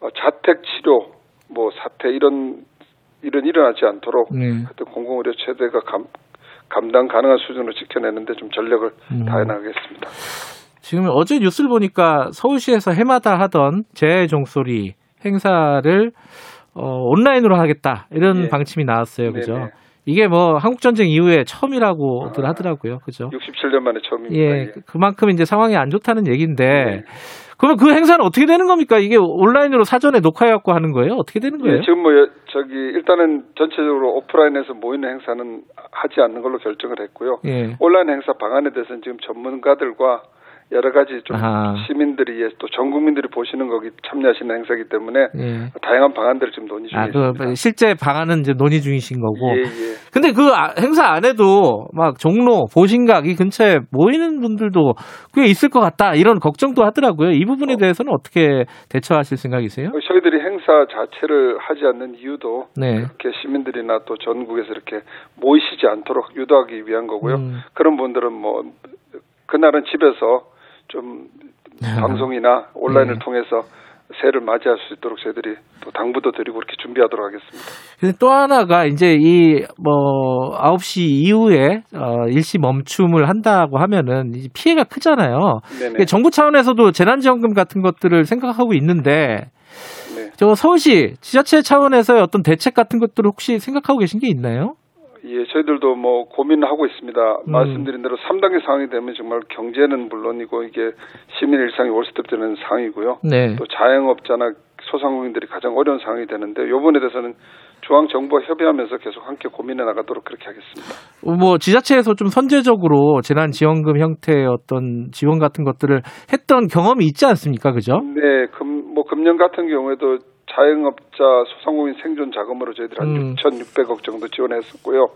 어, 자택 치료 뭐 사태 이런 일은 일어나지 않도록 네. 하여튼 공공의료 체대가 감, 감당 가능한 수준으로 지켜내는데 좀 전력을 음. 다해 나가겠습니다. 지금 어제 뉴스를 보니까 서울시에서 해마다 하던 재해 종소리 행사를 어, 온라인으로 하겠다 이런 예. 방침이 나왔어요. 그죠? 네네. 이게 뭐 한국 전쟁 이후에 처음이라고들 하더라고요. 그죠? 67년 만에 처음입니다. 예, 예. 그만큼 이제 상황이 안 좋다는 얘기인데 그러면 그 행사는 어떻게 되는 겁니까? 이게 온라인으로 사전에 녹화해 갖고 하는 거예요? 어떻게 되는 거예요? 예, 지금 뭐 여- 저기 일단은 전체적으로 오프라인에서 모이는 행사는 하지 않는 걸로 결정을 했고요. 예. 온라인 행사 방안에 대해서는 지금 전문가들과 여러 가지 좀 아하. 시민들이 예, 또전 국민들이 보시는 거기 참여하시는 행사기 때문에 예. 다양한 방안들을 지금 논의 중에 아, 그 실제 방안은 이제 논의 중이신 거고. 예, 예. 근데 그 아- 행사 안에도 막 종로, 보신각 이 근처에 모이는 분들도 꽤 있을 것 같다 이런 걱정도 하더라고요. 이 부분에 대해서는 어떻게 대처하실 생각이세요? 어, 저희들이 행사 자체를 하지 않는 이유도 네. 이렇게 시민들이나 또 전국에서 이렇게 모이시지 않도록 유도하기 위한 거고요. 음. 그런 분들은 뭐 그날은 집에서 좀 방송이나 온라인을 네. 통해서 새해를 맞이할 수 있도록 저희들이 또 당부도 드리고 이렇게 준비하도록 하겠습니다. 근데 또 하나가 이제 이 뭐 9시 이후에 어 일시 멈춤을 한다고 하면은 이 피해가 크잖아요. 네네. 이게 정부 차원에서도 재난지원금 같은 것들을 생각하고 있는데 네. 저 서울시 지자체 차원에서의 어떤 대책 같은 것들을 혹시 생각하고 계신 게 있나요? 예, 저희들도 뭐 고민하고 있습니다. 음. 말씀드린 대로 3단계 상황이 되면 정말 경제는 물론이고 이게 시민 일상이 올스텝되는 상황이고요. 네. 또 자영업자나 소상공인들이 가장 어려운 상황이 되는데 요번에 대해서는 중앙 정부와 협의하면서 계속 함께 고민해 나가도록 그렇게 하겠습니다. 어, 뭐 지자체에서 좀 선제적으로 재난 지원금 형태의 어떤 지원 같은 것들을 했던 경험이 있지 않습니까? 그죠? 네, 금, 뭐 금년 같은 경우에도 자영업자 소상공인 생존 자금으로 저희들이 한 음. 6,600억 정도 지원했었고요.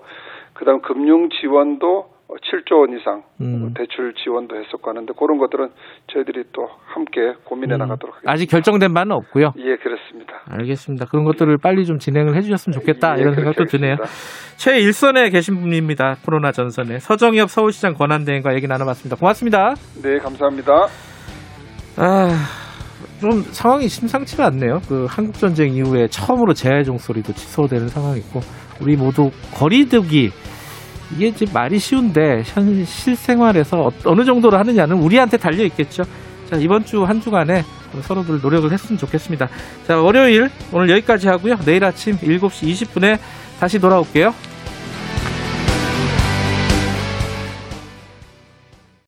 그다음 금융 지원도 7조 원 이상 음. 대출 지원도 했었고 하는데 그런 것들은 저희들이 또 함께 고민해 음. 나가도록 하겠습니다. 아직 결정된 바는 없고요. 예, 그렇습니다. 알겠습니다. 그런 것들을 빨리 좀 진행을 해주셨으면 좋겠다 예, 이런 생각도 드네요. 최일선에 계신 분입니다. 코로나 전선에 서정엽 서울시장 권한대행과 얘기 나눠봤습니다. 고맙습니다. 네, 감사합니다. 아, 좀 상황이 심상치가 않네요. 그 한국 전쟁 이후에 처음으로 재해 종소리도 취소되는 상황이고 우리 모두 거리두기 이게 이제 말이 쉬운데 현 실생활에서 어- 어느 정도로 하느냐는 우리한테 달려 있겠죠. 자 이번 주 한 주간에 서로들 노력을 했으면 좋겠습니다. 자 월요일 오늘 여기까지 하고요. 내일 아침 7시 20분에 다시 돌아올게요.